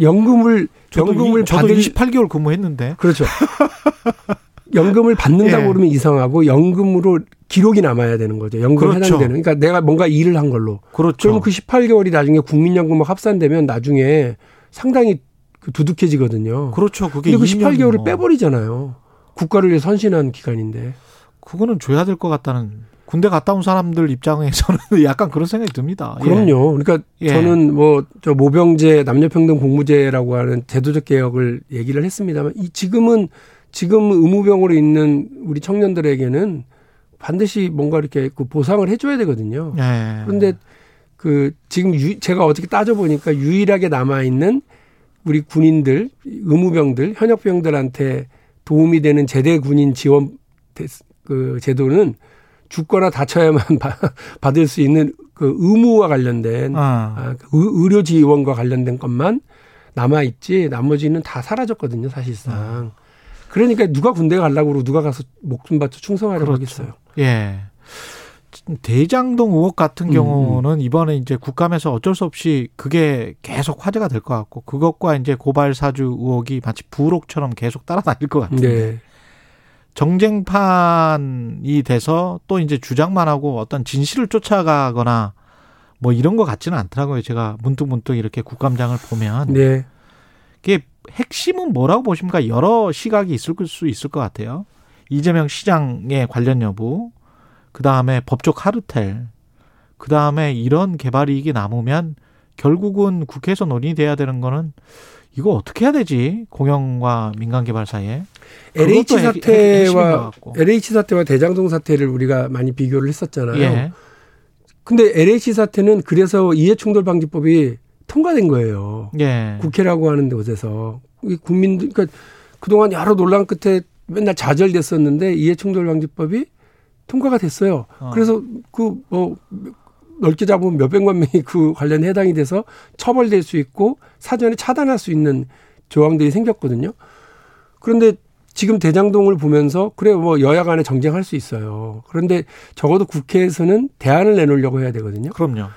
연금을 연금을 저도 받을 28개월 근무했는데. 그렇죠. 연금을 받는다고 예. 그러면 이상하고 연금으로 기록이 남아야 되는 거죠. 연금 에 그렇죠. 해당되는. 그러니까 내가 뭔가 일을 한 걸로. 그렇죠. 그러면 그 18개월이 나중에 국민연금과 합산되면 나중에 상당히 그 두둑해지거든요. 그렇죠. 그게 근데 그 2년 18개월을 뭐. 빼버리잖아요. 국가를 위해 선신한 기간인데. 그거는 줘야 될 것 같다는 군대 갔다 온 사람들 입장에서는 약간 그런 생각이 듭니다. 예. 그럼요. 그러니까 예. 저는 뭐 저 모병제 남녀평등 공무제라고 하는 제도적 개혁을 얘기를 했습니다만 이 지금은 지금 의무병으로 있는 우리 청년들에게는 반드시 뭔가 이렇게 그 보상을 해줘야 되거든요. 예. 그런데 그 지금 유, 제가 어떻게 따져 보니까 유일하게 남아 있는 우리 군인들, 의무병들, 현역병들한테 도움이 되는 제대 군인 지원 대- 그 제도는 죽거나 다쳐야만 바- 받을 수 있는 그 의무와 관련된 아. 아, 그 의- 의료 지원과 관련된 것만 남아 있지 나머지는 다 사라졌거든요 사실상. 그러니까 누가 군대 가려고 그러고 누가 가서 목숨 바쳐 충성하려고 그렇죠. 하겠어요. 예. 대장동 의혹 같은 음, 경우는 이번에 이제 국감에서 어쩔 수 없이 그게 계속 화제가 될 것 같고 그것과 이제 고발 사주 의혹이 마치 부록처럼 계속 따라다닐 것 같은데 네. 정쟁판이 돼서 또 이제 주장만 하고 어떤 진실을 쫓아가거나 뭐 이런 것 같지는 않더라고요. 제가 문득 문득 이렇게 국감장을 보면 네. 이게 핵심은 뭐라고 보십니까? 여러 시각이 있을 수 있을 것 같아요. 이재명 시장의 관련 여부, 그 다음에 법적 카르텔, 그 다음에 이런 개발 이익이 남으면 결국은 국회에서 논의돼야 되는 거는 이거 어떻게 해야 되지? 공영과 민간 개발 사이에. LH 사태와. LH 사태와 대장동 사태를 우리가 많이 비교를 했었잖아요. 예. 근데 LH 사태는 그래서 이해충돌 방지법이 통과된 거예요. 예. 국회라고 하는 곳에서 이 국민들 그러니까 그동안 여러 논란 끝에 맨날 좌절됐었는데 이해충돌 방지법이 통과가 됐어요. 어. 그래서 그 뭐 넓게 잡으면 몇백만 명이 그 관련에 해당이 돼서 처벌될 수 있고 사전에 차단할 수 있는 조항들이 생겼거든요. 그런데 지금 대장동을 보면서 그래 뭐 여야 간에 정쟁할 수 있어요. 그런데 적어도 국회에서는 대안을 내놓으려고 해야 되거든요. 그럼요.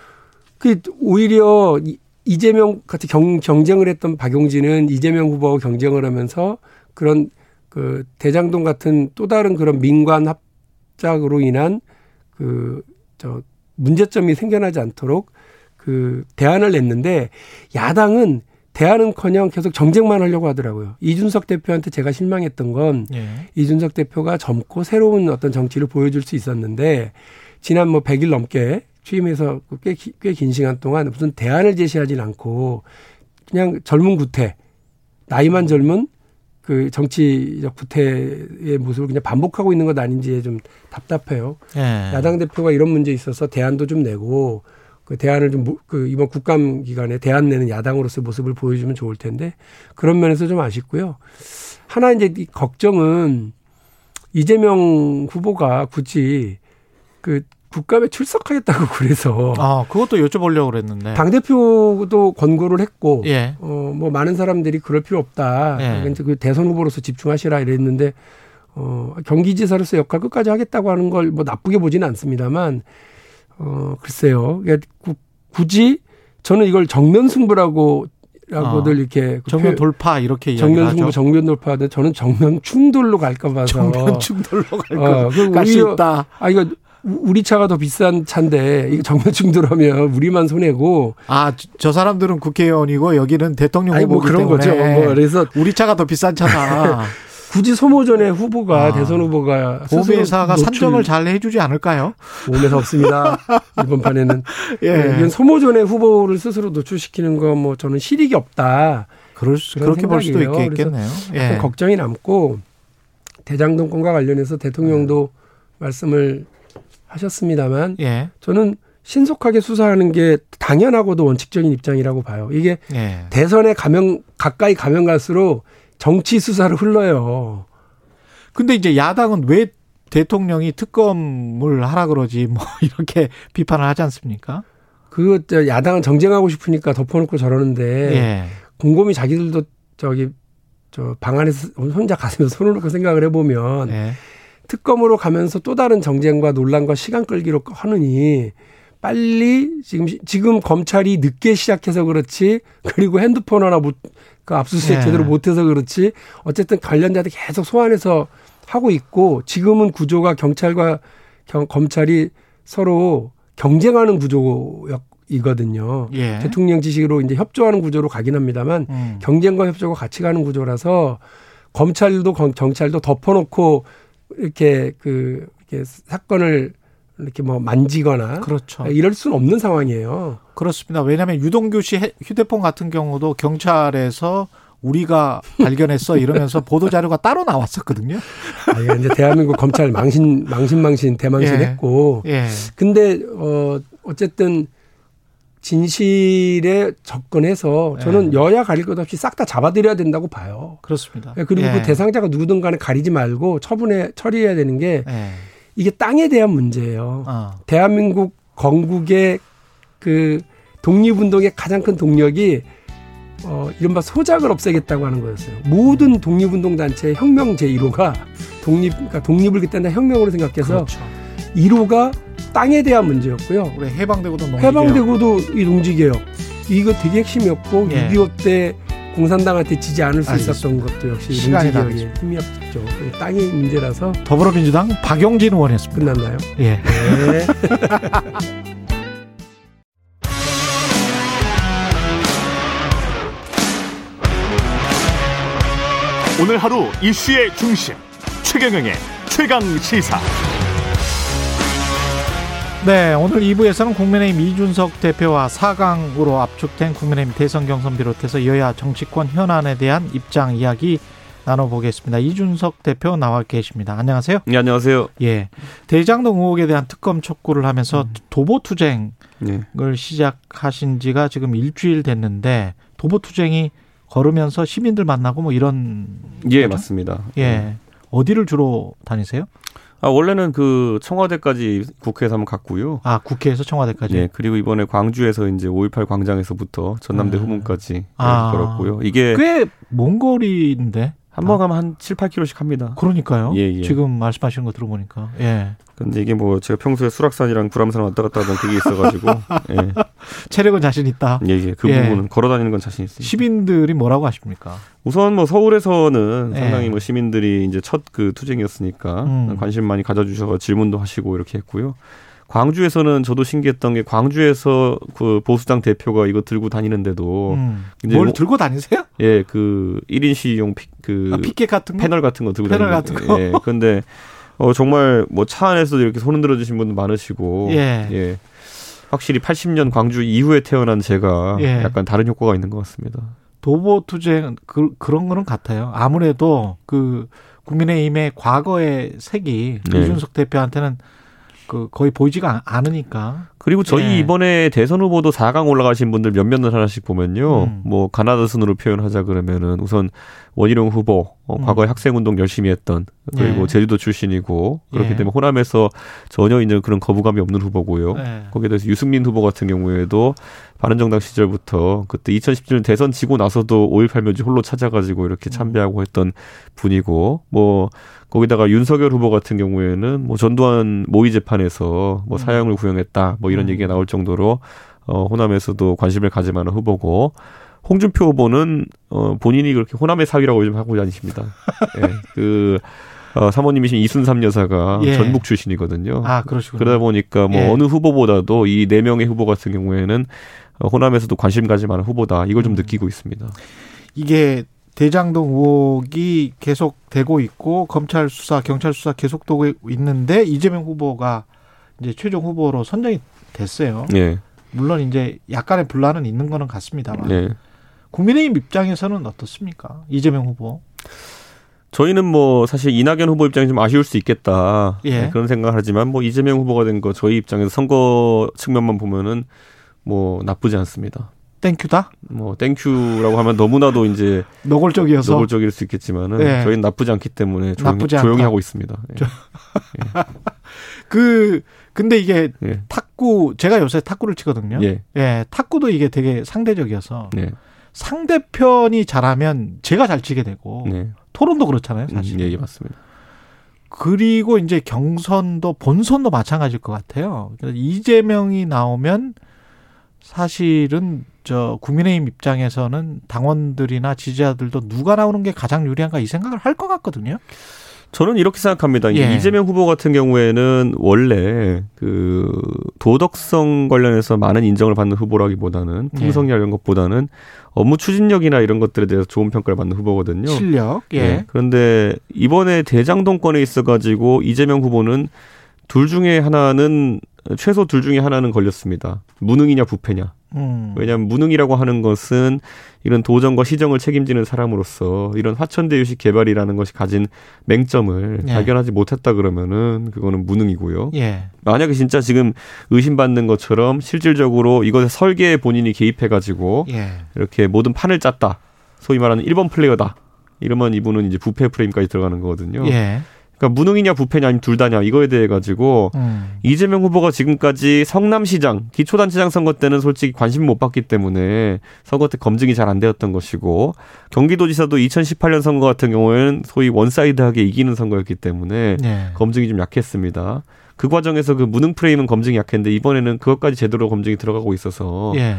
그 오히려 이- 이재명 같은 경, 경쟁을 했던 박용진은 이재명 후보와 경쟁을 하면서 그런 그 대장동 같은 또 다른 그런 민관 합작으로 인한 그 저 문제점이 생겨나지 않도록 그 대안을 냈는데 야당은 대안은커녕 계속 정쟁만 하려고 하더라고요. 이준석 대표한테 제가 실망했던 건 예. 이준석 대표가 젊고 새로운 어떤 정치를 보여줄 수 있었는데 지난 뭐 100일 넘게 취임해서 꽤긴 시간 동안 무슨 대안을 제시하진 않고 그냥 젊은 구태 나이만 젊은 그 정치적 구태의 모습을 그냥 반복하고 있는 것 아닌지에 좀 답답해요. 예. 야당 대표가 이런 문제에 있어서 대안도 좀 내고 그 대안을 좀 그 이번 국감 기간에 대안 내는 야당으로서 모습을 보여주면 좋을 텐데 그런 면에서 좀 아쉽고요. 하나 이제 이 걱정은 이재명 후보가 굳이 그 국감에 출석하겠다고 그래서 아, 그것도 여쭤보려고 그랬는데. 당 대표도 권고를 했고 예. 어뭐 많은 사람들이 그럴 필요 없다. 예. 이제 그 대선 후보로서 집중하시라 이랬는데 어 경기지사로서 역할 끝까지 하겠다고 하는 걸 뭐 나쁘게 보지는 않습니다만 어 글쎄요. 그러니까 구- 굳이 저는 이걸 정면 승부라고 라고들 어. 이렇게 그 정면 표- 돌파 이렇게 정면 하죠. 승부 정면 돌파하는데 저는 정면 충돌로 갈까 봐서 정면 충돌로 갈 어, 갈수 있다. 아 이거 우- 우리 차가 더 비싼 차인데 이거 정면 충돌하면 우리만 손해고 아, 저- 저 사람들은 국회의원이고 여기는 대통령 아니 뭐 후보기 그런 거죠. 때문에 뭐 그래서 우리 차가 더 비싼 차다. 굳이 소모전에 후보가 아. 대선 후보가 보험회사가 산정을 잘 해주지 않을까요? 보험회사 없습니다. 이번 판에는 예. 네, 이건 소모전에 후보를 스스로 노출시키는 거 뭐 저는 실익이 없다. 그럴 수, 그렇게 볼 수도. 있겠네요. 예. 걱정이 남고 대장동권과 관련해서 대통령도 말씀을 하셨습니다만 예. 저는 신속하게 수사하는 게 당연하고도 원칙적인 입장이라고 봐요. 이게 예. 대선에 가면 가까이 가면 갈수록 정치 수사로 흘러요. 근데 이제 야당은 왜 대통령이 특검을 하라 그러지 뭐 이렇게 비판을 하지 않습니까? 저 야당은 정쟁하고 싶으니까 덮어놓고 저러는데 예. 곰곰이 자기들도 저기 저 방 안에서 혼자 가슴에 손을 놓고 생각을 해보면 예. 특검으로 가면서 또 다른 정쟁과 논란과 시간 끌기로 하느니 빨리 지금 지금 검찰이 늦게 시작해서 그렇지 그리고 핸드폰 하나 못 그 압수수색 네. 제대로 못해서 그렇지 어쨌든 관련자들 계속 소환해서 하고 있고 지금은 구조가 경찰과 경, 검찰이 서로 경쟁하는 구조이거든요. 예. 대통령 지시로 이제 협조하는 구조로 가긴 합니다만 음. 경쟁과 협조가 같이 가는 구조라서 검찰도 경- 경찰도 덮어놓고 이렇게 그 이렇게 사건을 이렇게 뭐 만지거나 그렇죠. 이럴 수는 없는 상황이에요. 그렇습니다. 왜냐하면 유동규 씨 헤- 휴대폰 같은 경우도 경찰에서 우리가 발견했어 이러면서 보도 자료가 따로 나왔었거든요. 아, 이게 이제 대한민국 검찰 망신 망신 망신 대망신했고 예. 근데 어 어쨌든 진실에 접근해서 저는 예. 여야 가릴 것 없이 싹 다 잡아들여야 된다고 봐요. 그렇습니다. 예, 그리고 예. 그 대상자가 누구든 간에 가리지 말고 처분해 처리해야 되는 게 예. 이게 땅에 대한 문제예요. 어. 대한민국 건국의 그 독립운동의 가장 큰 동력이 어, 이른바 소작을 없애겠다고 하는 거였어요. 모든 독립운동 단체의 혁명 제1호가 독립, 그러니까 독립을 그때는 혁명으로 생각해서 그렇죠. 1호가 땅에 대한 문제였고요. 우리 해방되고도 농 해방되고도 이 농지개혁. 이거 되게 핵심이었고, 예. 6.25때 공산당한테 지지 않을 수 알겠습니다. 있었던 것도 역시 시간이 다 농지개혁의 힘이었죠. 땅이 문제라서 더불어민주당 박용진 의원이었습니다. 끝났나요? 예. 네. 오늘 하루 이슈의 중심 최경영의 최강 시사. 네, 오늘 2부에서는 국민의힘 이준석 대표와 4강으로 압축된 국민의힘 대선 경선 비롯해서 여야 정치권 현안에 대한 입장 이야기 나눠보겠습니다. 이준석 대표 나와 계십니다. 안녕하세요. 네, 안녕하세요. 예. 대장동 의혹에 대한 특검 촉구를 하면서 도보 투쟁을 네. 시작하신 지가 지금 일주일 됐는데 도보 투쟁이 걸으면서 시민들 만나고 뭐 이런 예, 거죠? 맞습니다. 예. 어디를 주로 다니세요? 아, 원래는 그 청와대까지 국회에서 한번 갔고요. 아, 국회에서 청와대까지. 예, 그리고 이번에 광주에서 이제 5.18 광장에서부터 전남대 음. 후문까지 아. 예, 걸었고요. 이게 꽤 먼 거리인데. 한번 가면 한 7, 8km씩 합니다. 그러니까요. 예, 예. 지금 말씀하시는 거 들어보니까. 예. 근데 이게 뭐 제가 평소에 수락산이랑 불암산 왔다 갔다 하던 그게 있어가지고 예, 체력은 자신 있다. 예, 예. 그 예. 부분은 걸어 다니는 건 자신 있습니다. 시민들이 뭐라고 하십니까? 우선 뭐 서울에서는 예. 상당히 뭐 시민들이 이제 첫 그 투쟁이었으니까 음. 관심 많이 가져주셔서 질문도 하시고 이렇게 했고요. 광주에서는 저도 신기했던 게 광주에서 그 보수당 대표가 이거 들고 다니는데도 음. 뭘 뭐- 들고 다니세요? 예, 그 1인 시용 피, 그 아, 피켓 같은 거? 패널 같은 거 들고 패널 다니는 같은 거? 예. 근데 어 정말 뭐 차 안에서도 이렇게 손 흔들어 주신 분도 많으시고 예. 확실히 80년 광주 이후에 태어난 제가 예. 약간 다른 효과가 있는 것 같습니다. 도보 투쟁 그, 그런 거는 같아요. 아무래도 그 국민의힘의 과거의 색이 네. 이준석 대표한테는 그 거의 보이지가 않- 않으니까. 그리고 저희 예. 이번에 대선 후보도 4강 올라가신 분들 몇몇을 하나씩 보면요. 음. 뭐 가나다 순으로 표현하자 그러면은 우선 원희룡 후보 어, 음. 과거에 학생 운동 열심히 했던 그리고 예. 제주도 출신이고 그렇기 예. 때문에 호남에서 전혀 이제 그런 거부감이 없는 후보고요. 예. 거기에 대해서 유승민 후보 같은 경우에도 바른정당 시절부터 그때 2017년 대선 지고 나서도 5.18 묘지 홀로 찾아가지고 이렇게 참배하고 했던 분이고 뭐 거기다가 윤석열 후보 같은 경우에는 뭐 전두환 모의 재판에서 뭐 음. 사형을 구형했다 뭐 이런 음. 얘기가 나올 정도로 어 호남에서도 관심을 가질 만한 후보고 홍준표 후보는 어 본인이 그렇게 호남의 사위라고 요즘 하고 다니십니다. 예. 그 어, 사모님이신 이순삼 여사가 예. 전북 출신이거든요. 아, 그러시군요. 그러다 보니까 뭐 예. 어느 후보보다도 이 네 명의 후보 같은 경우에는 어, 호남에서도 관심 가질 만한 후보다 이걸 좀 음. 느끼고 있습니다. 이게 대장동 의혹이 계속되고 있고 검찰 수사, 경찰 수사 계속되고 있는데 이재명 후보가 이제 최종 후보로 선정이 됐어요. 예, 물론 이제 약간의 분란은 있는 거는 같습니다만 네. 국민의힘 입장에서는 어떻습니까? 이재명 후보. 저희는 뭐 사실 이낙연 후보 입장이 좀 아쉬울 수 있겠다 예. 네, 그런 생각을 하지만 뭐 이재명 후보가 된 거 저희 입장에서 선거 측면만 보면은 뭐 나쁘지 않습니다. thank you다. 뭐 thank you라고 하면 너무나도 이제 노골적이어서 노골적일 수 있겠지만은 예. 저희는 나쁘지 않기 때문에 조용히, 나쁘지 조용히. 하고 있습니다. 예. 그 근데 이게 예. 탁구 제가 요새 탁구를 치거든요. 예. 예, 탁구도 이게 되게 상대적이어서 네. 상대편이 잘하면 제가 잘 치게 되고 네. 토론도 그렇잖아요, 음, 사실. 예, 예, 맞습니다. 그리고 이제 경선도 본선도 마찬가지일 것 같아요. 이재명이 나오면 사실은 저 국민의힘 입장에서는 당원들이나 지지자들도 누가 나오는 게 가장 유리한가 이 생각을 할 것 같거든요. 저는 이렇게 생각합니다. 예. 이재명 후보 같은 경우에는 원래 그 도덕성 관련해서 많은 인정을 받는 후보라기보다는 예. 풍성이나 이런 것보다는 업무 추진력이나 이런 것들에 대해서 좋은 평가를 받는 후보거든요. 실력. 예. 예. 그런데 이번에 대장동 건에 있어 가지고 이재명 후보는 둘 중에 하나는 최소 둘 중에 하나는 걸렸습니다. 무능이냐 부패냐. 음. 왜냐하면 무능이라고 하는 것은 이런 도정과 시정을 책임지는 사람으로서 이런 화천대유식 개발이라는 것이 가진 맹점을 예. 발견하지 못했다 그러면은 그거는 무능이고요. 예. 만약에 진짜 지금 의심받는 것처럼 실질적으로 이것의 설계에 본인이 개입해가지고 예. 이렇게 모든 판을 짰다. 소위 말하는 1번 플레이어다. 이러면 이분은 이제 부패 프레임까지 들어가는 거거든요. 예. 그러니까 무능이냐 부패냐 아니면 둘 다냐 이거에 대해 가지고 음. 이재명 후보가 지금까지 성남시장 기초단체장 선거 때는 솔직히 관심 못 받기 때문에 선거 때 검증이 잘 안 되었던 것이고 경기도지사도 2018년 선거 같은 경우에는 소위 one side하게 이기는 선거였기 때문에 예. 검증이 좀 약했습니다. 그 과정에서 그 무능 프레임은 검증이 약했는데 이번에는 그것까지 제대로 검증이 들어가고 있어서 예.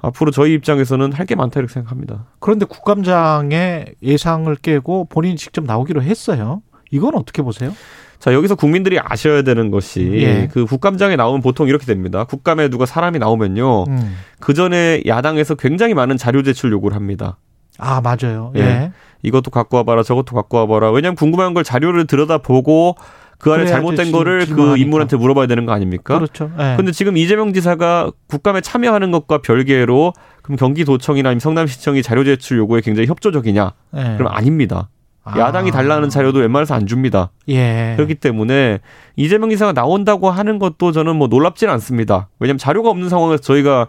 앞으로 저희 입장에서는 할 게 많다 이렇게 생각합니다. 그런데 국감장의 예상을 깨고 본인이 직접 나오기로 했어요. 이건 어떻게 보세요? 자 여기서 국민들이 아셔야 되는 것이 예. 그 국감장에 나오면 보통 이렇게 됩니다. 국감에 누가 사람이 나오면요 음. 그 전에 야당에서 굉장히 많은 자료 제출 요구를 합니다. 아 맞아요. 예. 예. 이것도 갖고 와봐라, 저것도 갖고 와봐라. 왜냐하면 궁금한 걸 자료를 들여다보고 그 안에 잘못된 질- 거를 그. 인물한테 물어봐야 되는 거 아닙니까? 그렇죠. 예. 근데 지금 이재명 지사가 국감에 참여하는 것과 별개로 그럼 경기도청이나 성남시청이 자료 제출 요구에 굉장히 협조적이냐? 예. 그럼 아닙니다. 아. 야당이 달라는 자료도 웬만해서 안 줍니다. 예. 그렇기 때문에 이재명 지사가 나온다고 하는 것도 저는 뭐 놀랍진 않습니다. 왜냐하면 자료가 없는 상황에서 저희가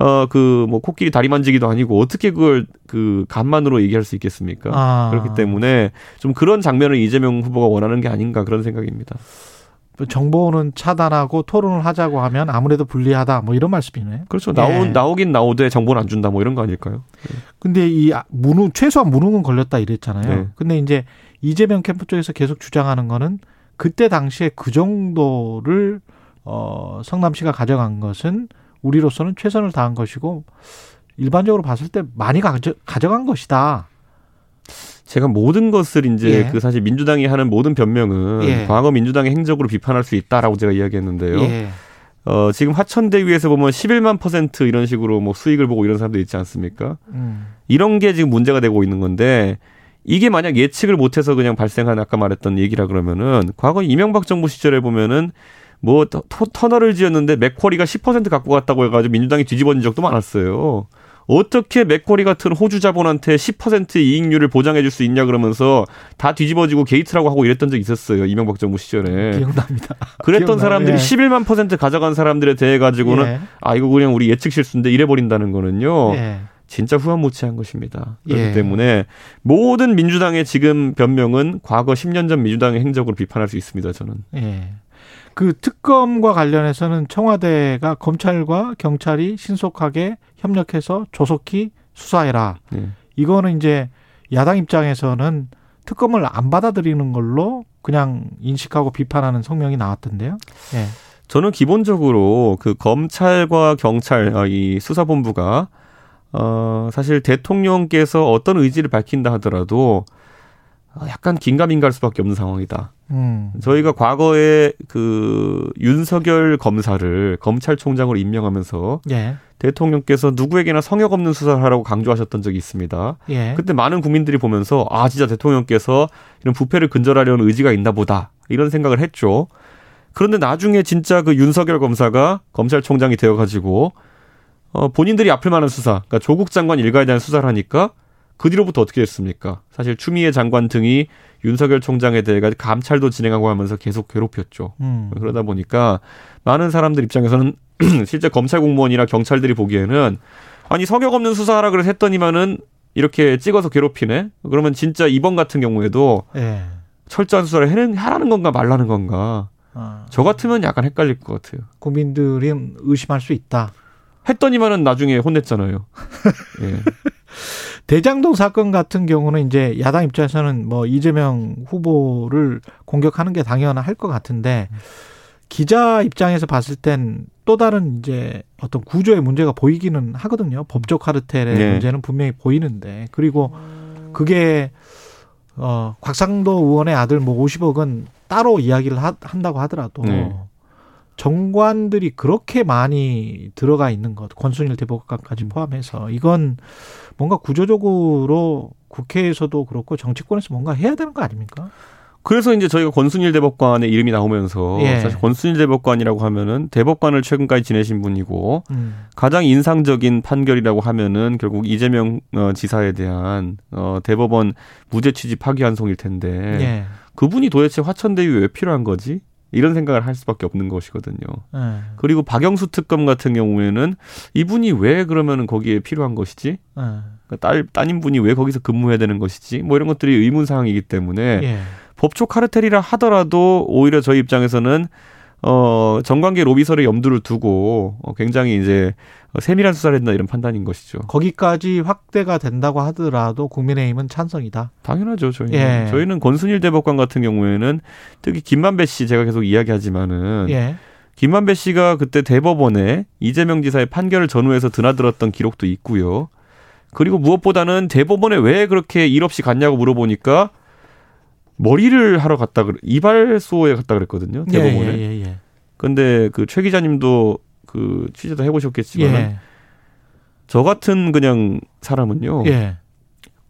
어 그 뭐 코끼리 다리 만지기도 아니고 어떻게 그걸 그 간만으로 얘기할 수 있겠습니까? 아. 그렇기 때문에 좀 그런 장면을 이재명 후보가 원하는 게 아닌가 그런 생각입니다. 정보는 차단하고 토론을 하자고 하면 아무래도 불리하다. 뭐 이런 말씀이네요. 그렇죠. 예. 나온 나오긴 나오되 정보는 안 준다 뭐 이런 거 아닐까요? 근데 이 아- 무능 최소한 무능은 걸렸다 이랬잖아요. 네. 근데 이제 이재명 캠프 쪽에서 계속 주장하는 거는 그때 당시에 그 정도를 어 성남시가 가져간 것은 우리로서는 최선을 다한 것이고 일반적으로 봤을 때 많이 가져, 가져간 것이다. 제가 모든 것을 이제 예. 그 사실 민주당이 하는 모든 변명은 예. 과거 민주당의 행적으로 비판할 수 있다라고 제가 이야기했는데요. 예. 어, 지금 화천대유에서 보면 11만 퍼센트 이런 식으로 뭐 수익을 보고 이런 사람도 있지 않습니까? 음. 이런 게 지금 문제가 되고 있는 건데 이게 만약 예측을 못해서 그냥 발생한 아까 말했던 얘기라 그러면은 과거 이명박 정부 시절에 보면은 뭐 터, 터널을 지었는데 맥쿼리가 10% 갖고 갔다고 해가지고 민주당이 뒤집어진 적도 많았어요. 어떻게 맥쿼리 같은 호주 자본한테 10% 이익률을 보장해 줄 수 있냐 그러면서 다 뒤집어지고 게이트라고 하고 이랬던 적이 있었어요. 이명박 정부 시절에. 기억납니다. 그랬던 기억나요. 사람들이 예. 11만 퍼센트 가져간 사람들에 대해 가지고는 예. 아 이거 그냥 우리 예측 실수인데 이래 버린다는 거는요. 예. 진짜 후안무치한 것입니다. 그렇기 예. 때문에 모든 민주당의 지금 변명은 과거 10년 전 민주당의 행적으로 비판할 수 있습니다. 저는. 예. 그 특검과 관련해서는 청와대가 검찰과 경찰이 신속하게 협력해서 조속히 수사해라. 예. 이거는 이제 야당 입장에서는 특검을 안 받아들이는 걸로 그냥 인식하고 비판하는 성명이 나왔던데요. 예. 저는 기본적으로 그 검찰과 경찰 아, 이 수사본부가 어 사실 대통령께서 어떤 의지를 밝힌다 하더라도 어, 약간 긴가민가할 수밖에 없는 상황이다. 음. 저희가 과거에 그 윤석열 검사를 검찰총장으로 임명하면서 예. 대통령께서 누구에게나 성역 없는 수사를 하라고 강조하셨던 적이 있습니다. 예. 그때 많은 국민들이 보면서 아 진짜 대통령께서 이런 부패를 근절하려는 의지가 있나 보다 이런 생각을 했죠. 그런데 나중에 진짜 그 윤석열 검사가 검찰총장이 되어가지고 어 본인들이 아플 만한 수사, 그러니까 조국 장관 일가에 대한 수사를 하니까 그 뒤로부터 어떻게 됐습니까? 사실 추미애 장관 등이 윤석열 총장에 대해 감찰도 진행하고 하면서 계속 괴롭혔죠. 음. 그러다 보니까 많은 사람들 입장에서는 실제 검찰 공무원이나 경찰들이 보기에는 아니 성역 없는 수사하라 그래서 했더니만은 이렇게 찍어서 괴롭히네. 그러면 진짜 이번 같은 경우에도 예. 철저한 수사를 해는 하라는 건가 말라는 건가. 아, 저 같으면 약간 헷갈릴 것 같아요. 국민들이 의심할 수 있다. 했더니만은 나중에 혼냈잖아요. 예. 대장동 사건 같은 경우는 이제 야당 입장에서는 뭐 이재명 후보를 공격하는 게 당연할 것 같은데 기자 입장에서 봤을 땐 또 다른 이제 어떤 구조의 문제가 보이기는 하거든요. 법적 카르텔의 네. 문제는 분명히 보이는데 그리고 그게 어 곽상도 의원의 아들 뭐 50억은 따로 이야기를 하, 한다고 하더라도 네. 정관들이 그렇게 많이 들어가 있는 것, 권순일 대법관까지 포함해서 이건 뭔가 구조적으로 국회에서도 그렇고 정치권에서 뭔가 해야 되는 거 아닙니까? 그래서 이제 저희가 권순일 대법관의 이름이 나오면서 예. 사실 권순일 대법관이라고 하면은 대법관을 최근까지 지내신 분이고 음. 가장 인상적인 판결이라고 하면은 결국 이재명 어, 지사에 대한 어, 대법원 무죄 취지 파기 환송일 텐데 예. 그분이 도대체 화천대유 왜 필요한 거지? 이런 생각을 할 수밖에 없는 것이거든요. 예. 그리고 박영수 특검 같은 경우에는 이분이 왜 그러면은 거기에 필요한 것이지? 예. 그러니까 딸 따님분이 왜 거기서 근무해야 되는 것이지? 뭐 이런 것들이 의문 사항이기 때문에 예. 법조 카르텔이라 하더라도 오히려 저희 입장에서는 어 정관계 로비설에 염두를 두고 어, 굉장히 이제 세밀한 수사를 했다 이런 판단인 것이죠. 거기까지 확대가 된다고 하더라도 국민의힘은 찬성이다. 당연하죠. 저희는 예. 저희는 권순일 대법관 같은 경우에는 특히 김만배 씨 제가 계속 이야기하지만은 예. 김만배 씨가 그때 대법원에 이재명 지사의 판결을 전후해서 드나들었던 기록도 있고요. 그리고 무엇보다는 대법원에 왜 그렇게 일 없이 갔냐고 물어보니까 머리를 하러 갔다 그래 이발소에 갔다 그랬거든요. 대법원에. 예, 예, 예. 근데 그 최 기자님도 그 취재도 해보셨겠지만 예. 저 같은 그냥 사람은요. 예.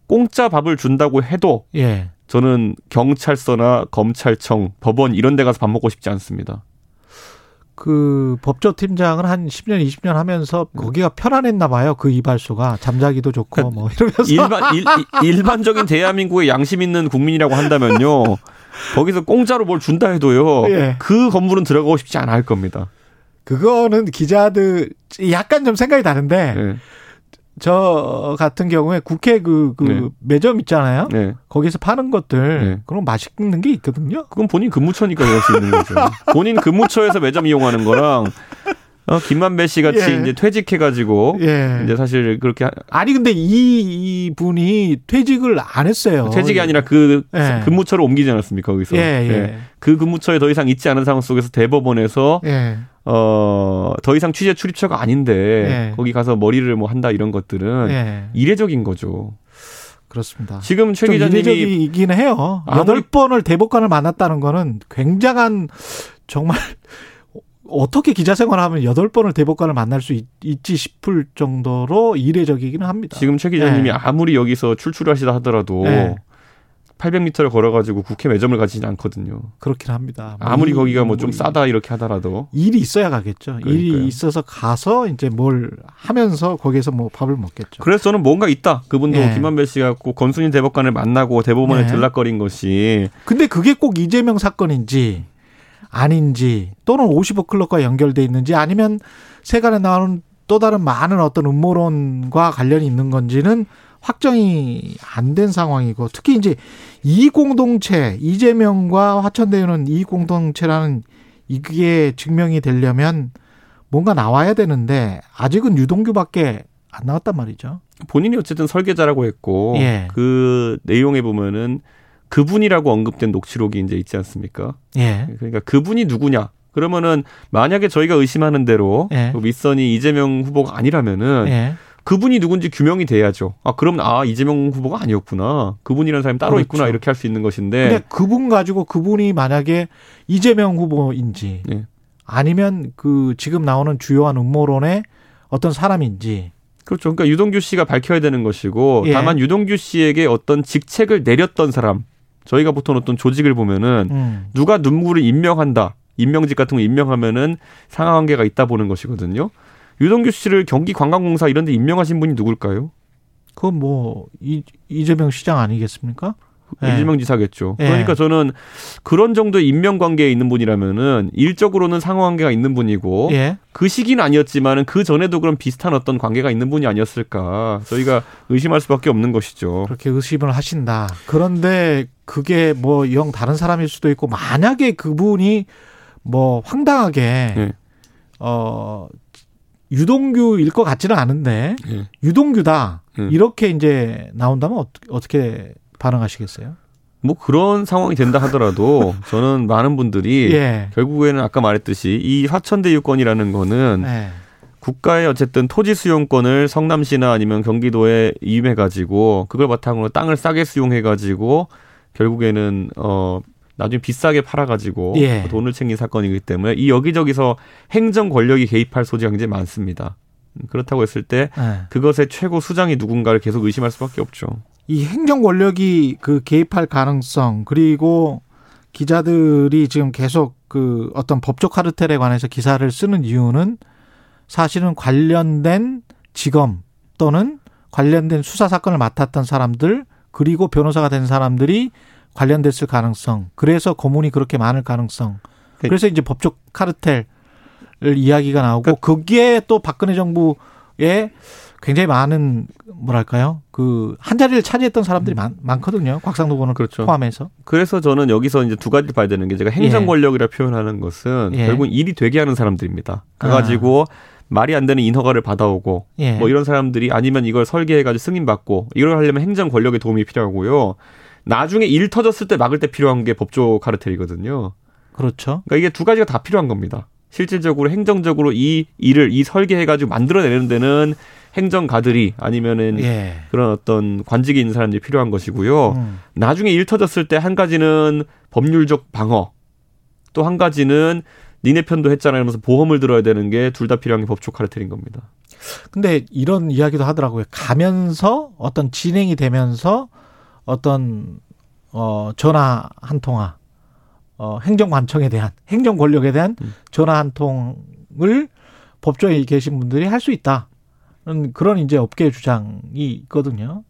공짜 밥을 준다고 해도 예. 저는 경찰서나 검찰청, 법원 이런 데 가서 밥 먹고 싶지 않습니다. 그 법조팀장을 한 10년, 20년 하면서 거기가 편안했나 봐요. 그 이발소가 잠자기도 좋고 뭐 이러면서 일반 일, 일반적인 대한민국의 양심 있는 국민이라고 한다면요. 거기서 공짜로 뭘 준다 해도요. 예. 그 건물은 들어가고 싶지 않을 겁니다. 그거는 기자들 약간 좀 생각이 다른데 네. 저 같은 경우에 국회 그, 그 네. 매점 있잖아요. 네. 거기서 파는 것들 네. 그런 맛있는 게 있거든요. 그건 본인 근무처니까 그럴 수 있는 거죠. 본인 근무처에서 매점 이용하는 거랑 어, 김만배 씨 같이 예. 이제 퇴직해가지고 예. 이제 사실 그렇게 하- 아니 근데 이, 이 분이 퇴직을 안 했어요. 퇴직이 아니라 그 예. 근무처로 옮기지 않았습니까 거기서? 예, 예. 그 근무처에 더 이상 있지 않은 상황 속에서 대법원에서 예. 어, 더 이상 취재 출입처가 아닌데 예. 거기 가서 머리를 뭐 한다 이런 것들은 예. 이례적인 거죠. 그렇습니다. 지금 최좀 기자님이 이례적이긴 해요. 아무리- 여덟 번을 대법관을 만났다는 거는 굉장한 정말 어떻게 기자 생활하면 여덟 번을 대법관을 만날 수 있, 지 싶을 정도로 이례적이기는 합니다. 지금 최 기자님이 예. 아무리 여기서 출출하시다 하더라도 예. 800m를 걸어가지고 국회 매점을 가지진 않거든요. 그렇긴 합니다. 뭐 아무리 이- 거기가 뭐좀뭐 싸다 이렇게 하더라도 일이 있어야 가겠죠. 그러니까요. 일이 있어서 가서 이제 뭘 하면서 거기서 뭐 밥을 먹겠죠. 그래서 저는 뭔가 있다. 그분도 예. 김만배 씨가 꼭 권순일 대법관을 만나고 대법원에 예. 들락거린 것이 근데 그게 꼭 이재명 사건인지 아닌지 또는 50억 클럽과 연결돼 있는지 아니면 세간에 나오는 또 다른 많은 어떤 음모론과 관련이 있는 건지는 확정이 안 된 상황이고 특히 이제 이 공동체 이재명과 화천대유는 이 공동체라는 이게 증명이 되려면 뭔가 나와야 되는데 아직은 유동규밖에 안 나왔단 말이죠. 본인이 어쨌든 설계자라고 했고 예. 그 내용에 보면은 그분이라고 언급된 녹취록이 이제 있지 않습니까? 예. 그러니까 그분이 누구냐? 그러면은 만약에 저희가 의심하는 대로 예. 그 윗선이 이재명 후보가 아니라면은 예. 그분이 누군지 규명이 돼야죠. 아 그럼 아 이재명 후보가 아니었구나. 그분이라는 사람이 따로 그렇죠. 있구나 이렇게 할 수 있는 것인데 근데 그분 가지고 그분이 만약에 이재명 후보인지 네. 아니면 그 지금 나오는 주요한 음모론의 어떤 사람인지 그렇죠. 그러니까 유동규 씨가 밝혀야 되는 것이고 예. 다만 유동규 씨에게 어떤 직책을 내렸던 사람 저희가 보통 어떤 조직을 보면은 음. 누가 누구를 임명한다. 임명직 같은 거 임명하면은 상하관계가 있다 보는 것이거든요. 유동규 씨를 경기관광공사 이런 데 임명하신 분이 누굴까요? 그건 뭐 이, 이재명 시장 아니겠습니까? 예. 이재명 지사겠죠. 예. 그러니까 저는 그런 정도의 임명 관계에 있는 분이라면은 일적으로는 상호 관계가 있는 분이고 예. 그 시기는 아니었지만은 그 전에도 그런 비슷한 어떤 관계가 있는 분이 아니었을까 저희가 의심할 수밖에 없는 것이죠. 그렇게 의심을 하신다. 그런데 그게 뭐 영 다른 사람일 수도 있고 만약에 그분이 뭐 황당하게 예. 어 유동규일 것 같지는 않은데 예. 유동규다 음. 이렇게 이제 나온다면 어떻게, 어떻게 반응하시겠어요? 뭐 그런 상황이 된다 하더라도 저는 많은 분들이 예. 결국에는 아까 말했듯이 이 화천대 유권이라는 거는 네. 국가의 어쨌든 토지 수용권을 성남시나 아니면 경기도에 이임해 가지고 그걸 바탕으로 땅을 싸게 수용해 가지고 결국에는 어 나중에 비싸게 팔아 가지고 예. 돈을 챙긴 사건이기 때문에 이 여기저기서 행정 권력이 개입할 소지가 굉장히 많습니다. 음, 그렇다고 했을 때 네. 그것의 최고 수장이 누군가를 계속 의심할 수밖에 없죠. 이 행정 권력이 그 개입할 가능성 그리고 기자들이 지금 계속 그 어떤 법적 카르텔에 관해서 기사를 쓰는 이유는 사실은 관련된 직업 또는 관련된 수사 사건을 맡았던 사람들 그리고 변호사가 된 사람들이 관련됐을 가능성. 그래서 고문이 그렇게 많을 가능성. 그래서 이제 법적 카르텔 이야기가 나오고 거기에 또 박근혜 정부에 굉장히 많은 뭐랄까요 그 한 자리를 차지했던 사람들이 많, 많거든요 곽상도 의원을 그렇죠. 포함해서 그래서 저는 여기서 이제 두 가지를 봐야 되는 게 제가 행정 예. 권력이라 표현하는 것은 예. 결국 일이 되게 하는 사람들입니다. 아. 그래가지고 말이 안 되는 인허가를 받아오고 예. 뭐 이런 사람들이 아니면 이걸 설계해가지고 승인받고 이걸 하려면 행정 권력의 도움이 필요하고요. 나중에 일 터졌을 때 막을 때 필요한 게 법조 카르텔이거든요. 그렇죠 그러니까 이게 두 가지가 다 필요한 겁니다. 실질적으로 행정적으로 이 일을 이 설계해가지고 만들어내는 데는 행정가들이 아니면은 예 그런 어떤 관직이 있는 사람들이 필요한 것이고요. 음. 나중에 일 터졌을 때 한 가지는 법률적 방어, 또 한 가지는 니네 편도 했잖아 이러면서 보험을 들어야 되는 게 둘 다 필요한 게 법조 카르텔인 겁니다. 근데 이런 이야기도 하더라고요. 가면서 어떤 진행이 되면서 어떤 어 전화 한 통화 어 행정관청에 대한 행정 권력에 대한 음. 전화 한 통을 법조에 계신 분들이 할 수 있다. 는 그런 이제 업계 주장이 있거든요.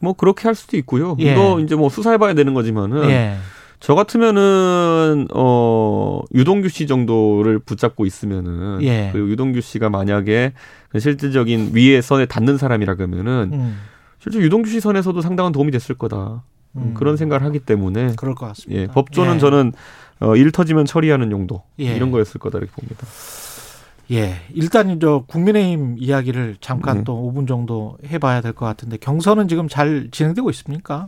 뭐 그렇게 할 수도 있고요. 예. 이거 이제 뭐 수사해봐야 되는 거지만은 예. 저 같으면은 어 유동규 씨 정도를 붙잡고 있으면은 예. 그리고 유동규 씨가 만약에 그 실질적인 위에 선에 닿는 사람이라 그러면은 음, 실제 유동규 씨 선에서도 상당한 도움이 됐을 거다 음. 그런 생각을 하기 때문에 그럴 것 같습니다. 예, 법조는 예. 저는 어, 일 터지면 처리하는 용도 예. 이런 거였을 거다 이렇게 봅니다. 예, 일단 저 국민의힘 이야기를 잠깐 네. 또 5분 정도 해봐야 될 것 같은데 경선은 지금 잘 진행되고 있습니까?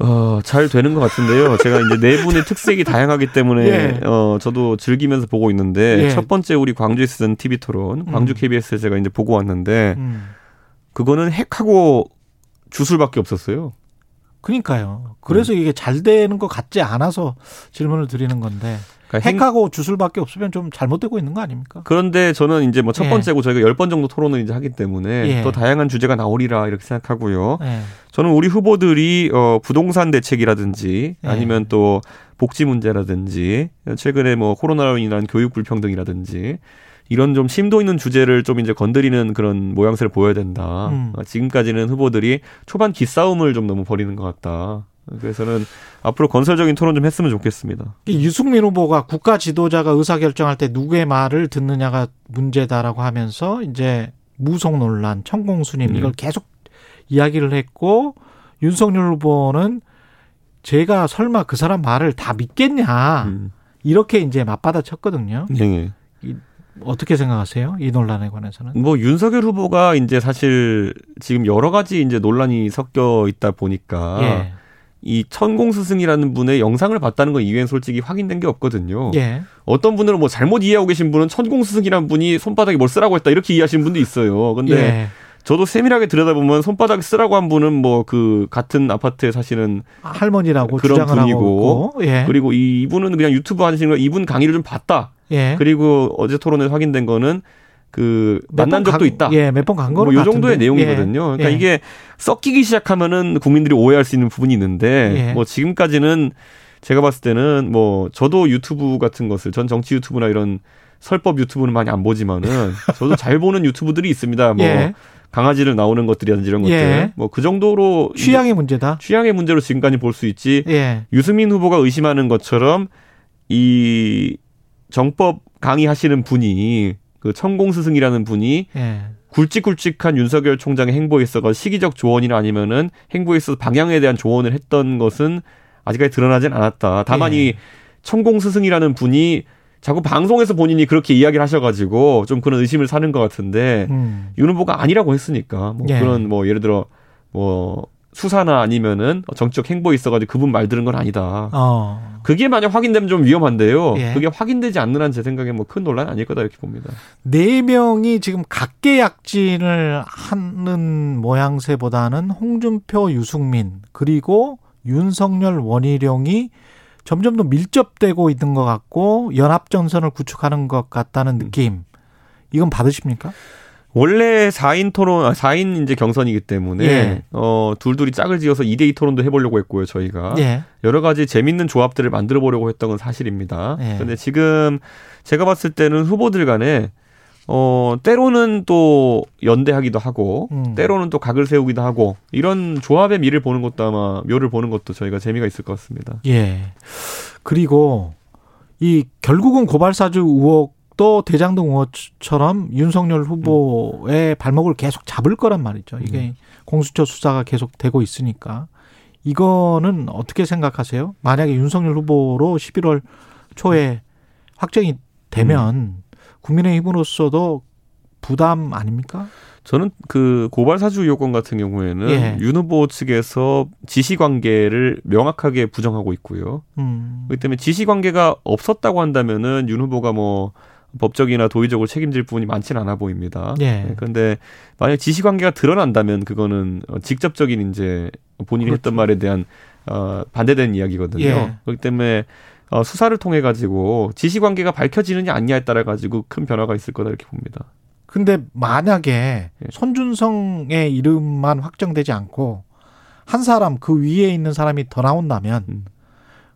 어, 잘 되는 것 같은데요. 제가 이제 네 분의 특색이 다양하기 때문에 예. 어, 저도 즐기면서 보고 있는데 예. 첫 번째 우리 광주에 쓰던 TV 토론, 광주 음. KBS에 제가 이제 보고 왔는데 음. 그거는 핵하고 주술밖에 없었어요. 그러니까요. 그래서 이게 잘 되는 것 같지 않아서 질문을 드리는 건데 그러니까 핵- 핵하고 주술밖에 없으면 좀 잘못되고 있는 거 아닙니까? 그런데 저는 이제 뭐첫 예. 번째고 저희가 열 번 정도 토론을 이제 하기 때문에 예. 더 다양한 주제가 나오리라 이렇게 생각하고요. 예. 저는 우리 후보들이 어 부동산 대책이라든지 예. 아니면 또 복지 문제라든지 최근에 뭐 코로나로 인한 교육 불평등이라든지 이런 좀 심도 있는 주제를 좀 이제 건드리는 그런 모양새를 보여야 된다. 음. 어, 지금까지는 후보들이 초반 기싸움을 좀 너무 벌이는 것 같다. 그래서는 앞으로 건설적인 토론 좀 했으면 좋겠습니다. 이 유승민 후보가 국가 지도자가 의사 결정할 때 누구의 말을 듣느냐가 문제다라고 하면서 이제 무속 논란, 천공수님 네. 이걸 계속 이야기를 했고 윤석열 후보는 제가 설마 그 사람 말을 다 믿겠냐 음. 이렇게 이제 맞받아 쳤거든요. 예, 예. 어떻게 생각하세요? 이 논란에 관해서는? 뭐 윤석열 후보가 이제 사실 지금 여러 가지 이제 논란이 섞여 있다 보니까 예. 이 천공 스승이라는 분의 영상을 봤다는 거 이외엔 솔직히 확인된 게 없거든요. 예. 어떤 분들은 뭐 잘못 이해하고 계신 분은 천공 스승이라는 분이 손바닥에 뭘 쓰라고 했다 이렇게 이해하시는 분도 있어요. 근데 예. 저도 세밀하게 들여다보면 손바닥에 쓰라고 한 분은 뭐 그 같은 아파트에 사시는 할머니라고 그런 분이고. 예. 그리고 이- 이분은 그냥 유튜브 하시는 거 이분 강의를 좀 봤다. 예. 그리고 어제 토론에서 확인된 거는 그몇 만난 번 적도 간- 있다. 예, 몇 번 간 거는 뭐요. 정도의 내용이거든요. 예. 그러니까 예. 이게 섞이기 시작하면은 국민들이 오해할 수 있는 부분이 있는데 예. 뭐 지금까지는 제가 봤을 때는 뭐 저도 유튜브 같은 것을 전 정치 유튜브나 이런 설법 유튜브는 많이 안 보지만은 저도 잘 보는 유튜브들이 있습니다. 뭐 예. 강아지를 나오는 것들이라든지 이런 것들 예. 뭐그 정도로 취향의 문제다. 취향의 문제로 지금까지 볼 수 있지 예. 유승민 후보가 의심하는 것처럼 이 정법 강의하시는 분이 그 천공 스승이라는 분이 예. 굵직굵직한 윤석열 총장의 행보에 있어서 시기적 조언이나 아니면은 행보에 있어서 방향에 대한 조언을 했던 것은 아직까지 드러나진 않았다. 다만 예. 이 천공 스승이라는 분이 자꾸 방송에서 본인이 그렇게 이야기를 하셔가지고 좀 그런 의심을 사는 것 같은데 음. 윤 후보가 아니라고 했으니까 뭐 예. 그런 뭐 예를 들어 뭐 수사나 아니면은 정치적 행보에 있어가지고 그분 말 들은 건 아니다. 어. 그게 만약 확인되면 좀 위험한데요. 예. 그게 확인되지 않는 한 제 생각에 뭐 큰 논란 아닐 거다 이렇게 봅니다. 네 명이 지금 각계약진을 하는 모양새보다는 홍준표, 유승민 그리고 윤석열, 원희룡이 점점 더 밀접되고 있는 것 같고 연합 전선을 구축하는 것 같다는 느낌. 이건 받으십니까? 원래 4인 토론, 아, 4인 이제 경선이기 때문에, 예. 어, 둘둘이 짝을 지어서 2대2 토론도 해보려고 했고요, 저희가. 예. 여러 가지 재밌는 조합들을 만들어 보려고 했던 건 사실입니다. 예. 근데 지금 제가 봤을 때는 후보들 간에, 어, 때로는 또 연대하기도 하고, 음. 때로는 또 각을 세우기도 하고, 이런 조합의 미를 보는 것도 아마, 묘를 보는 것도 저희가 재미가 있을 것 같습니다. 예. 그리고 이 결국은 고발사주 의혹 도 대장동 의혹처럼 윤석열 후보의 발목을 계속 잡을 거란 말이죠. 이게 공수처 수사가 계속 되고 있으니까. 이거는 어떻게 생각하세요? 만약에 윤석열 후보로 11월 초에 확정이 되면 국민의힘으로서도 부담 아닙니까? 저는 그 고발 사주 요건 같은 경우에는 예. 윤 후보 측에서 지시 관계를 명확하게 부정하고 있고요. 음. 그렇기 때문에 지시 관계가 없었다고 한다면은 윤 후보가 뭐 법적이나 도의적으로 책임질 부분이 많지는 않아 보입니다. 예. 네, 그런데 만약 지시 관계가 드러난다면 그거는 어, 직접적인 이제 본인이 했던 그렇죠. 말에 대한 어, 반대되는 이야기거든요. 예. 그렇기 때문에 어, 수사를 통해 가지고 지시 관계가 밝혀지느냐 아니냐에 따라 가지고 큰 변화가 있을 거다 이렇게 봅니다. 근데 만약에 예. 손준성의 이름만 확정되지 않고 한 사람 그 위에 있는 사람이 더 나온다면 음.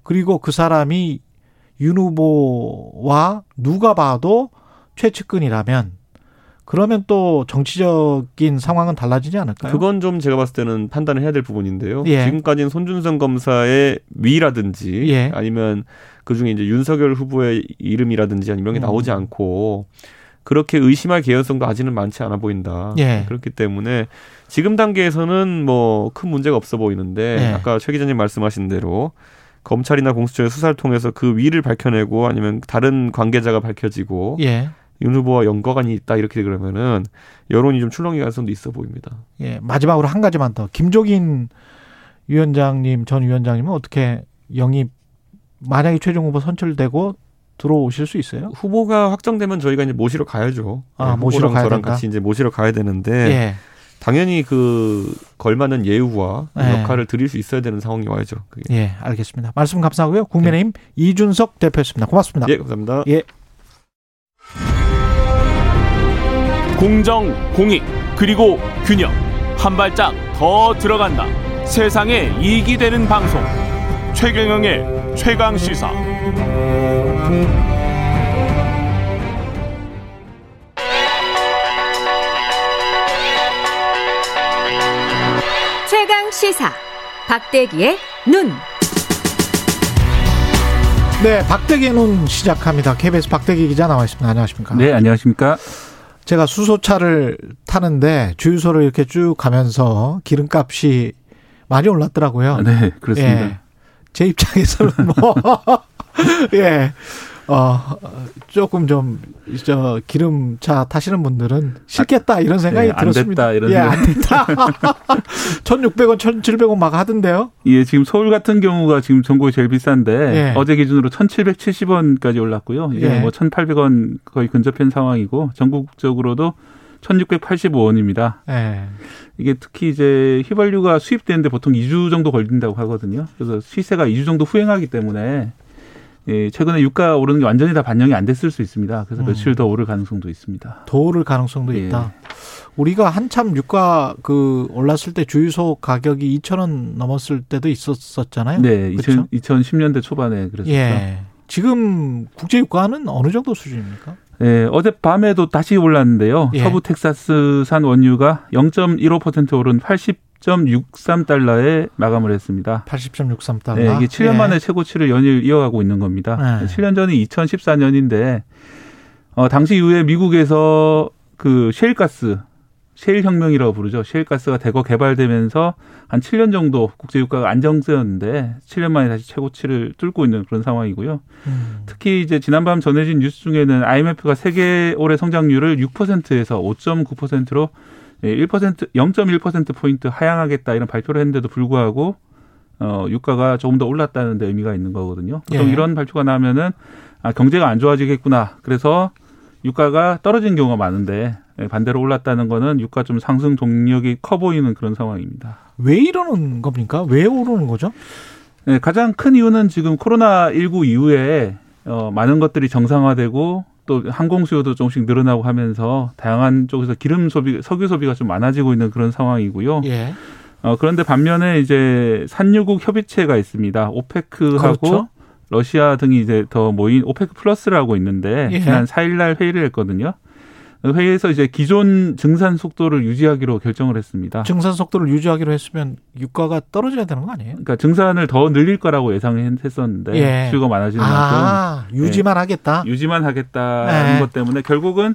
그리고 그 사람이 윤 후보와 누가 봐도 최측근이라면 그러면 또 정치적인 상황은 달라지지 않을까요? 그건 좀 제가 봤을 때는 판단을 해야 될 부분인데요. 예. 지금까지는 손준성 검사의 위라든지 예. 아니면 그 중에 이제 윤석열 후보의 이름이라든지 아니면 이런 게 음. 나오지 않고 그렇게 의심할 개연성도 아직은 많지 않아 보인다. 예. 그렇기 때문에 지금 단계에서는 뭐 큰 문제가 없어 보이는데 예. 아까 최 기자님 말씀하신 대로 검찰이나 공수처의 수사를 통해서 그 위를 밝혀내고 아니면 다른 관계자가 밝혀지고 예. 윤 후보와 연관이 있다 이렇게 그러면은 여론이 좀 출렁이 가능성도 있어 보입니다. 예. 마지막으로 한 가지만 더. 김종인 위원장님, 전 위원장님은 어떻게 영입 만약에 최종 후보 선출되고 들어오실 수 있어요? 후보가 확정되면 저희가 이제 모시러 가야죠. 아, 네, 모시러 가야 저랑 된다? 같이 이제 모시러 가야 되는데 예. 당연히 그 걸맞는 예우와 네. 역할을 드릴 수 있어야 되는 상황이 와야죠. 그게. 예, 알겠습니다. 말씀 감사하고요. 국민의힘 이준석 대표였습니다. 고맙습니다. 예, 감사합니다. 예. 공정, 공익, 그리고 균형. 한 발짝 더 들어간다. 세상에 이익이 되는 방송. 최경영의 최강 시사. 시사 박대기의 눈. 네, 박대기 눈 시작합니다. KBS 박대기 기자 나와 있습니다. 안녕하십니까? 네, 안녕하십니까? 제가 수소차를 타는데 주유소를 이렇게 쭉 가면서 기름값이 많이 올랐더라고요. 네, 그렇습니다. 예. 제 입장에서는 뭐, 예, 어, 조금 좀, 저, 기름차 타시는 분들은 싫겠다, 이런 생각이 네, 안 들었습니다. 됐다, 이런 예. 안 됐다. 1,600원, 1,700원 막 하던데요? 예, 지금 서울 같은 경우가 지금 전국에 제일 비싼데 예. 어제 기준으로 1,770원까지 올랐고요. 이게 예. 뭐 1,800원 거의 근접한 상황이고 전국적으로도 1,685원입니다. 예. 이게 특히 이제 휘발유가 수입되는데 보통 2주 정도 걸린다고 하거든요. 그래서 시세가 2주 정도 후행하기 때문에 예, 최근에 유가 오르는 게 완전히 다 반영이 안 됐을 수 있습니다. 그래서 음. 며칠 더 오를 가능성도 있습니다. 더 오를 가능성도 예. 있다. 우리가 한참 유가 그 올랐을 때 주유소 가격이 2,000원 넘었을 때도 있었었잖아요. 네, 그렇죠? 2000, 2010년대 초반에 그랬었죠. 예. 지금 국제 유가는 어느 정도 수준입니까? 예, 어젯밤에도 다시 올랐는데요. 예. 서부 텍사스산 원유가 0.15% 오른 80.63달러에 마감을 했습니다. 80.63달러. 네, 이게 7년 예. 만에 최고치를 연일 이어가고 있는 겁니다. 네. 7년 전이 2014년인데 어, 당시 이후에 미국에서 그 셰일가스 셰일 혁명이라고 부르죠. 셰일가스가 대거 개발되면서 한 7년 정도 국제 유가가 안정세였는데 7년 만에 다시 최고치를 뚫고 있는 그런 상황이고요. 음. 특히 이제 지난밤 전해진 뉴스 중에는 IMF가 세계 올해 성장률을 6%에서 5.9%로 1% 0.1% 포인트 하향하겠다 이런 발표를 했는데도 불구하고 어 유가가 조금 더 올랐다는 데 의미가 있는 거거든요. 보통 예. 이런 발표가 나면은 아 경제가 안 좋아지겠구나. 그래서 유가가 떨어진 경우가 많은데 예, 반대로 올랐다는 거는 유가 좀 상승 동력이 커 보이는 그런 상황입니다. 왜 이러는 겁니까? 왜 오르는 거죠? 네, 가장 큰 이유는 지금 코로나 19 이후에 어, 많은 것들이 정상화되고 또 항공 수요도 조금씩 늘어나고 하면서 다양한 쪽에서 기름 소비, 석유 소비가 좀 많아지고 있는 그런 상황이고요. 예. 어, 그런데 반면에 이제 산유국 협의체가 있습니다. 오페크하고 그렇죠. 러시아 등이 이제 더 모인 오페크 플러스라고 있는데 예. 지난 4일날 회의를 했거든요. 회의에서 이제 기존 증산 속도를 유지하기로 결정을 했습니다. 증산 속도를 유지하기로 했으면 유가가 떨어져야 되는 거 아니에요? 그러니까 증산을 더 늘릴 거라고 예상했었는데 예. 수요가 많아지는 만큼 아, 유지만 하겠다. 유지만 하겠다는 네. 것 때문에 결국은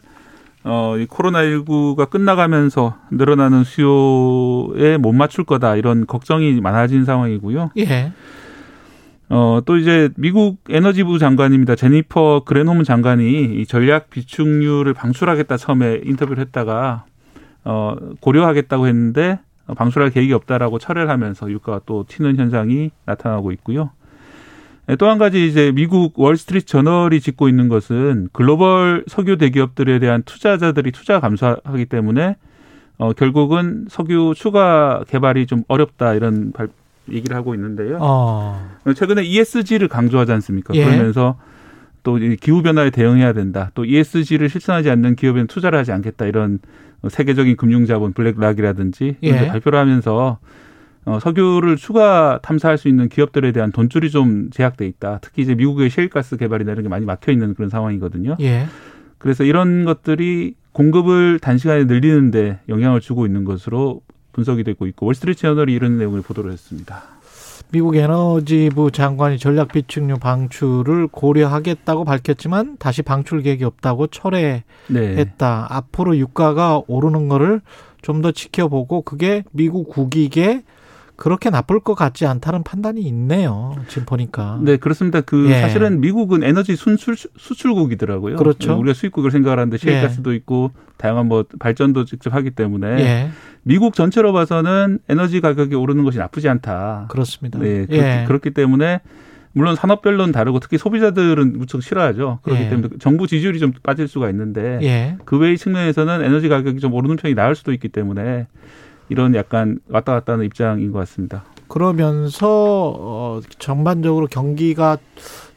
어, 이 코로나19가 끝나가면서 늘어나는 수요에 못 맞출 거다 이런 걱정이 많아진 상황이고요. 예. 어, 또 이제 미국 에너지부 장관입니다. 제니퍼 그레노문 장관이 이 전략 비축률을 방출하겠다 처음에 인터뷰를 했다가 어, 고려하겠다고 했는데 어, 방출할 계획이 없다라고 철회를 하면서 유가가 또 튀는 현상이 나타나고 있고요. 예, 또한 가지 이제 미국 월스트리트 저널이 짚고 있는 것은 글로벌 석유 대기업들에 대한 투자자들이 투자 감소하기 때문에 어, 결국은 석유 추가 개발이 좀 어렵다 이런 발, 얘기를 하고 있는데요. 어. 최근에 ESG를 강조하지 않습니까? 예. 그러면서 또 기후 변화에 대응해야 된다. 또 ESG를 실천하지 않는 기업에는 투자를 하지 않겠다. 이런 세계적인 금융 자본 블랙락이라든지 이런 예. 데 발표를 하면서 어, 석유를 추가 탐사할 수 있는 기업들에 대한 돈줄이 좀 제약돼 있다. 특히 이제 미국의 셰일가스 개발이나 이런 게 많이 막혀 있는 그런 상황이거든요. 예. 그래서 이런 것들이 공급을 단시간에 늘리는데 영향을 주고 있는 것으로 분석이 되고 있고 월스트리트 저널이 이런 내용을 보도를 했습니다. 미국 에너지부 장관이 전략 비축유 방출을 고려하겠다고 밝혔지만 다시 방출 계획이 없다고 철회했다. 네. 앞으로 유가가 오르는 거를 좀 더 지켜보고 그게 미국 국익에 그렇게 나쁠 것 같지 않다는 판단이 있네요. 지금 보니까. 네, 그렇습니다. 그 예. 사실은 미국은 에너지 순출 수출국이더라고요. 그렇죠. 우리가 수입국을 생각을 하는데 셰일가스도 있고 다양한 뭐 발전도 직접 하기 때문에 예. 미국 전체로 봐서는 에너지 가격이 오르는 것이 나쁘지 않다. 그렇습니다. 네, 그렇기, 예. 그렇기 때문에 물론 산업별로는 다르고 특히 소비자들은 무척 싫어하죠. 그렇기 예. 때문에 정부 지지율이 좀 빠질 수가 있는데 예. 그 외의 측면에서는 에너지 가격이 좀 오르는 편이 나을 수도 있기 때문에 이런 약간 왔다 갔다 하는 입장인 것 같습니다. 그러면서 어 전반적으로 경기가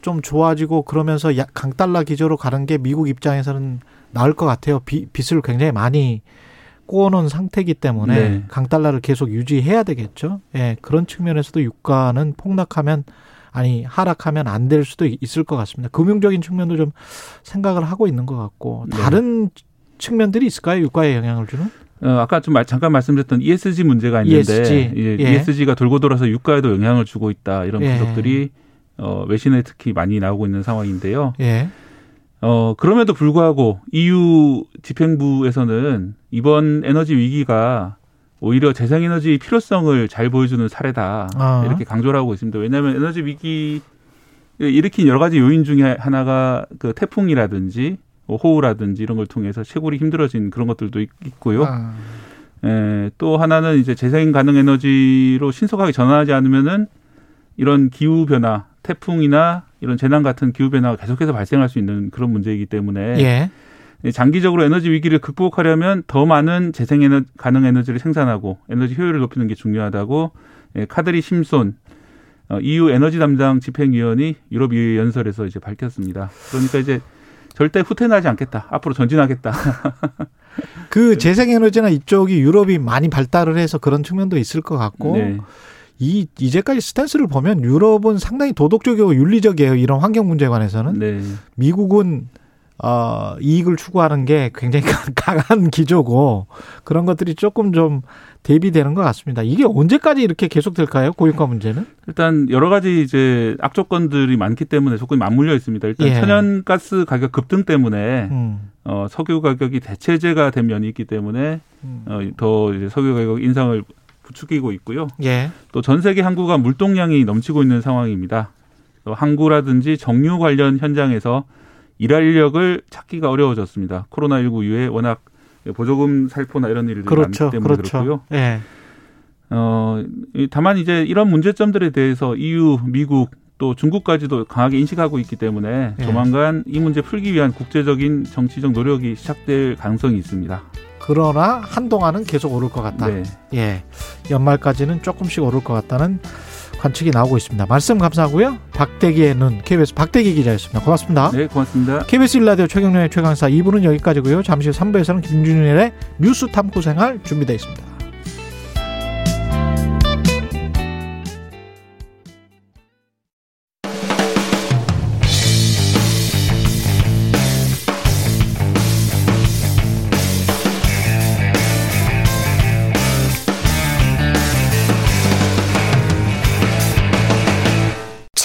좀 좋아지고 그러면서 약 강달러 기조로 가는 게 미국 입장에서는 나을 것 같아요. 비, 빚을 굉장히 많이 꼬아놓은 상태이기 때문에 네. 강달러를 계속 유지해야 되겠죠. 예, 그런 측면에서도 유가는 폭락하면 아니 하락하면 안 될 수도 있을 것 같습니다. 금융적인 측면도 좀 생각을 하고 있는 것 같고 네. 다른 측면들이 있을까요? 유가에 영향을 주는? 어, 아까 좀 말- 잠깐 말씀드렸던 ESG 문제가 있는데 ESG. 이제 예. ESG가 돌고 돌아서 유가에도 영향을 주고 있다 이런 예. 분석들이 어, 외신에 특히 많이 나오고 있는 상황인데요. 예. 어, 그럼에도 불구하고 EU 집행부에서는 이번 에너지 위기가 오히려 재생에너지 필요성을 잘 보여주는 사례다 아. 이렇게 강조를 하고 있습니다. 왜냐하면 에너지 위기 일으킨 여러 가지 요인 중에 하나가 그 태풍이라든지 뭐 호우라든지 이런 걸 통해서 채굴이 힘들어진 그런 것들도 있- 있고요. 아, 에, 또 하나는 이제 재생 가능 에너지로 신속하게 전환하지 않으면은 이런 기후 변화, 태풍이나 이런 재난 같은 기후 변화가 계속해서 발생할 수 있는 그런 문제이기 때문에 예. 이 장기적으로 에너지 위기를 극복하려면 더 많은 재생 에너, 가능 에너지를 생산하고 에너지 효율을 높이는 게 중요하다고 예, 카드리 심손 어, EU 에너지 담당 집행위원이 유럽 EU 연설에서 이제 밝혔습니다. 그러니까 이제 절대 후퇴하지 않겠다. 앞으로 전진하겠다. 그 재생에너지나 이쪽이 유럽이 많이 발달을 해서 그런 측면도 있을 것 같고 네. 이 이제까지 스탠스를 보면 유럽은 상당히 도덕적이고 윤리적이에요. 이런 환경 문제에 관해서는 네. 미국은 어 이익을 추구하는 게 굉장히 강한 기조고 그런 것들이 조금 좀 대비되는 것 같습니다. 이게 언제까지 이렇게 계속될까요? 고유가 문제는? 일단 여러 가지 이제 악조건들이 많기 때문에 조건이 맞물려 있습니다. 일단 예. 천연가스 가격 급등 때문에 음. 어, 석유 가격이 대체제가 된 면이 있기 때문에 음. 어, 더 이제 석유 가격 인상을 부추기고 있고요. 예. 또 전 세계 항구가 물동량이 넘치고 있는 상황입니다. 또 항구라든지 정유 관련 현장에서 일할 인력을 찾기가 어려워졌습니다. 코로나19 이후에 워낙 보조금 살포나 이런 일들이 그렇죠. 많기 때문에 그렇죠. 그렇고요. 예. 어, 이- 다만 이제 이런 문제점들에 대해서 EU, 미국 또 중국까지도 강하게 인식하고 있기 때문에 예. 조만간 이 문제 풀기 위한 국제적인 정치적 노력이 시작될 가능성이 있습니다. 그러나 한동안은 계속 오를 것 같다. 네. 예. 연말까지는 조금씩 오를 것 같다는 관측이 나오고 있습니다. 말씀 감사하고요. 박대기의 눈 KBS 박대기 기자였습니다. 고맙습니다. 네, 고맙습니다. KBS 일라디오 최경련의 최강사 2부는 여기까지고요. 잠시 후 3부에서는 김준일의 뉴스 탐구 생활 준비되어 있습니다.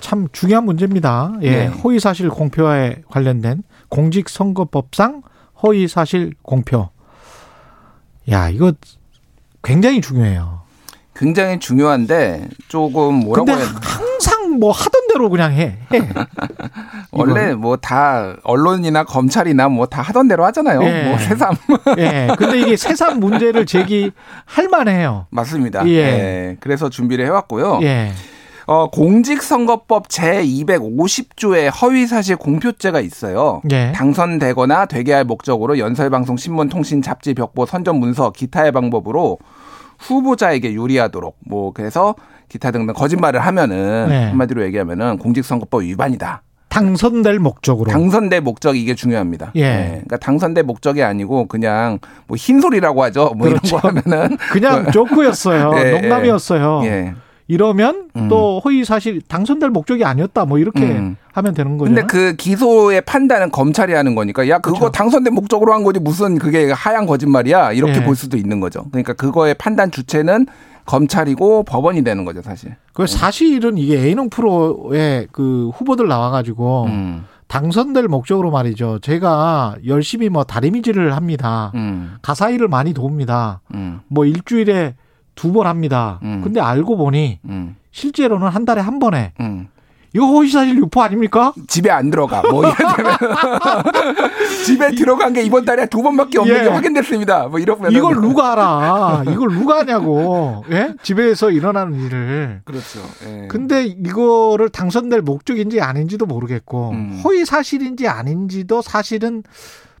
참 중요한 문제입니다. 예, 네. 허위 사실 공표에 관련된 공직선거법상 허위 사실 공표. 야, 이거 굉장히 중요해요. 굉장히 중요한데 조금 뭐라고 해야 되나. 항상 뭐 하던 대로 그냥 해. 해. 원래 뭐 다 언론이나 검찰이나 뭐 다 하던 대로 하잖아요. 예. 뭐 새삼 예. 근데 이게 세상 문제를 제기할 만해요. 맞습니다. 예. 예. 그래서 준비를 해왔고요. 예. 어, 공직선거법 제 250조에 허위사실 공표죄가 있어요. 예. 당선되거나 되게 할 목적으로 연설방송, 신문, 통신, 잡지, 벽보, 선전 문서, 기타의 방법으로 후보자에게 유리하도록 뭐 그래서 기타 등등 거짓말을 하면은 네. 한마디로 얘기하면은 공직선거법 위반이다. 당선될 목적으로. 당선될 목적이 이게 중요합니다. 예. 네. 그러니까 당선될 목적이 아니고 그냥 뭐 흰소리라고 하죠. 뭐 그렇죠. 이런 거 하면은 그냥 조크였어요. 예, 농담이었어요. 예. 이러면 음. 또 허위 사실 당선될 목적이 아니었다. 뭐 이렇게 음. 하면 되는 거죠. 근데 그 기소의 판단은 검찰이 하는 거니까 야 그거 그렇죠. 당선된 목적으로 한 거지 무슨 그게 하얀 거짓말이야 이렇게 예. 볼 수도 있는 거죠. 그러니까 그거의 판단 주체는 검찰이고 법원이 되는 거죠 사실. 그 사실은 이게 A농 프로의 그 후보들 나와가지고 음, 당선될 목적으로 말이죠. 제가 열심히 뭐 다리미질을 합니다. 음, 가사 일을 많이 도웁니다. 음, 뭐 일주일에 두 번 합니다. 음. 근데 알고 보니 음, 실제로는 한 달에 한 번에 음. 이거 허위사실 유포 아닙니까? 집에 안 들어가. 뭐 이러면 집에 들어간 게 이번 달에 두 번밖에 없는 예. 게 확인됐습니다. 뭐 이러면 이걸 누가 알아? 이걸 누가 하냐고. 예? 집에서 일어나는 일을. 그렇죠. 예. 근데 이거를 당선될 목적인지 아닌지도 모르겠고 음. 허위 사실인지 아닌지도 사실은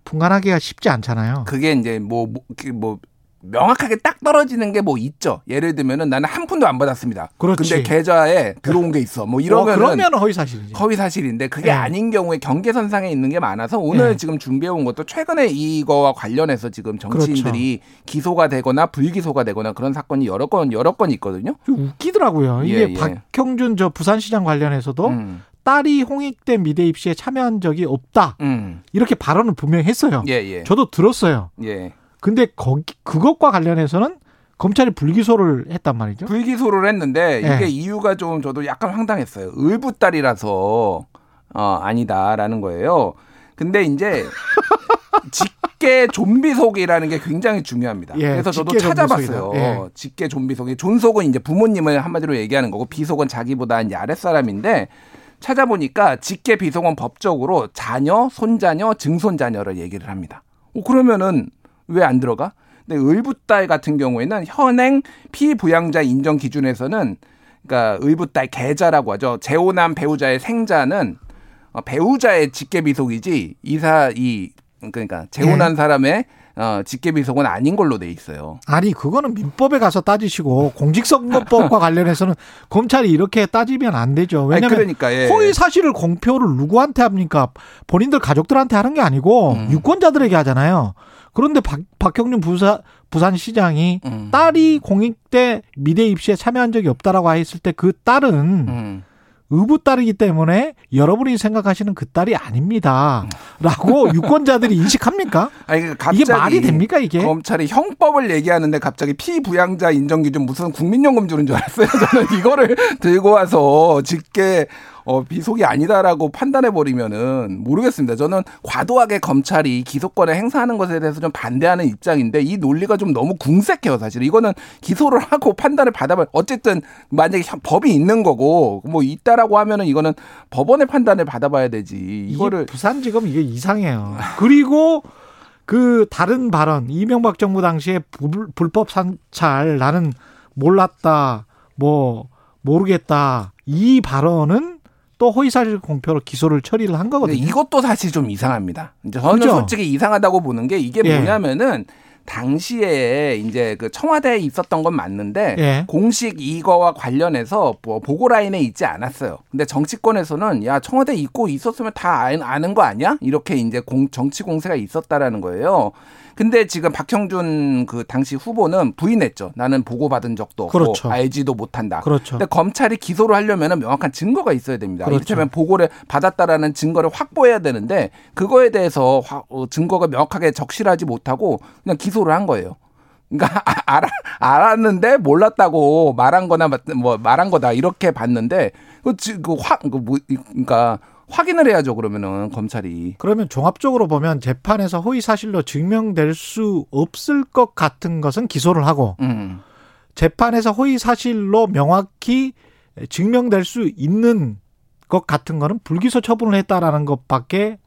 분간하기가 쉽지 않잖아요. 그게 이제 뭐, 뭐, 그뭐 명확하게 딱 떨어지는 게 뭐 있죠. 예를 들면은 나는 한 푼도 안 받았습니다. 그렇지. 근데 계좌에 들어온 게 있어. 뭐 어, 이러면은 그러면 허위 사실이지. 허위 사실인데 그게 예. 아닌 경우에 경계선상에 있는 게 많아서 오늘 예. 지금 준비해 온 것도 최근에 이거와 관련해서 지금 정치인들이 기소가 되거나 불기소가 되거나 그런 사건이 여러 건 여러 건 있거든요. 좀 웃기더라고요. 이게 예, 예. 박형준 저 부산시장 관련해서도 음, 딸이 홍익대 미대 입시에 참여한 적이 없다. 음, 이렇게 발언을 분명히 했어요. 예, 예, 저도 들었어요. 예. 근데 거기 그것과 관련해서는 검찰이 불기소를 했단 말이죠. 불기소를 했는데 예. 이게 이유가 좀 저도 약간 황당했어요. 을부딸이라서 어, 아니다라는 거예요. 근데 이제 직계 좀비 속이라는 게 굉장히 중요합니다. 예, 그래서 저도 찾아봤어요. 예. 직계 좀비 속이 존속은 이제 부모님을 한마디로 얘기하는 거고 비속은 자기보다 이제 아랫사람인데 찾아보니까 직계 비속은 법적으로 자녀, 손자녀, 증손자녀를 얘기를 합니다. 어, 그러면은 왜 안 들어가? 근데 을부딸 같은 경우에는 현행 피부양자 인정 기준에서는 그러니까 을부딸 계자라고 하죠. 재혼한 배우자의 생자는 어, 배우자의 직계비속이지 이사 이 그러니까 재혼한 사람의 어, 직계비속은 아닌 걸로 돼 있어요. 아니 그거는 민법에 가서 따지시고 공직선거법과 관련해서는 검찰이 이렇게 따지면 안 되죠. 아니, 왜냐하면 그러니까 예. 허위 사실을 공표를 누구한테 합니까? 본인들 가족들한테 하는 게 아니고 음. 유권자들에게 하잖아요. 그런데 박, 박형준 부사, 부산시장이 음. 딸이 공익 대 미대 입시에 참여한 적이 없다라고 했을 때 그 딸은 음. 의붓 딸이기 때문에 여러분이 생각하시는 그 딸이 아닙니다. 라고 유권자들이 인식합니까? 아니 그 이게 말이 됩니까, 이게? 검찰이 형법을 얘기하는데 갑자기 피부양자 인정 기준 무슨 국민연금 주는 줄 알았어요. 저는 이거를 들고 와서 직계 어, 비속이 아니다라고 판단해 버리면은 모르겠습니다. 저는 과도하게 검찰이 기소권을 행사하는 것에 대해서 좀 반대하는 입장인데 이 논리가 좀 너무 궁색해요, 사실. 이거는 기소를 하고 판단을 받아봐. 어쨌든 만약에 형- 법이 있는 거고 뭐 있다라고 하면은 이거는 법원의 판단을 받아봐야 되지. 이거를 부산지검 이게 이상해요. 그리고 그 다른 발언 이명박 정부 당시에 불, 불법 산찰 나는 몰랐다 뭐 모르겠다 이 발언은 또 허위사실 공표로 기소를 처리를 한 거거든요. 이것도 사실 좀 이상합니다. 이제 저는 그죠? 솔직히 이상하다고 보는 게 이게 예. 뭐냐면은 당시에 이제 그 청와대에 있었던 건 맞는데 예. 공식 이거와 관련해서 뭐 보고 라인에 있지 않았어요. 근데 정치권에서는 야 청와대 있고 있었으면 다 아- 아는 거 아니야? 이렇게 이제 공, 정치 공세가 있었다라는 거예요. 근데 지금 박형준 그 당시 후보는 부인했죠. 나는 보고받은 적도 없고 그렇죠. 알지도 못한다. 그렇죠. 근데 검찰이 기소를 하려면 명확한 증거가 있어야 됩니다. 그렇죠. 이를테면 보고를 받았다라는 증거를 확보해야 되는데 그거에 대해서 화- 어, 증거가 명확하게 적실하지 못하고 그냥 기소를 한 거예요. 그러니까 아- 알아, 알았는데 몰랐다고 말한 거나 맞- 뭐 말한 거다 이렇게 봤는데 그확뭐 그러니까 확인을 해야죠 그러면은 검찰이 그러면 종합적으로 보면 재판에서 허위 사실로 증명될 수 없을 것 같은 것은 기소를 하고 음. 재판에서 허위 사실로 명확히 증명될 수 있는 것 같은 거는 불기소 처분을 했다라는 것밖에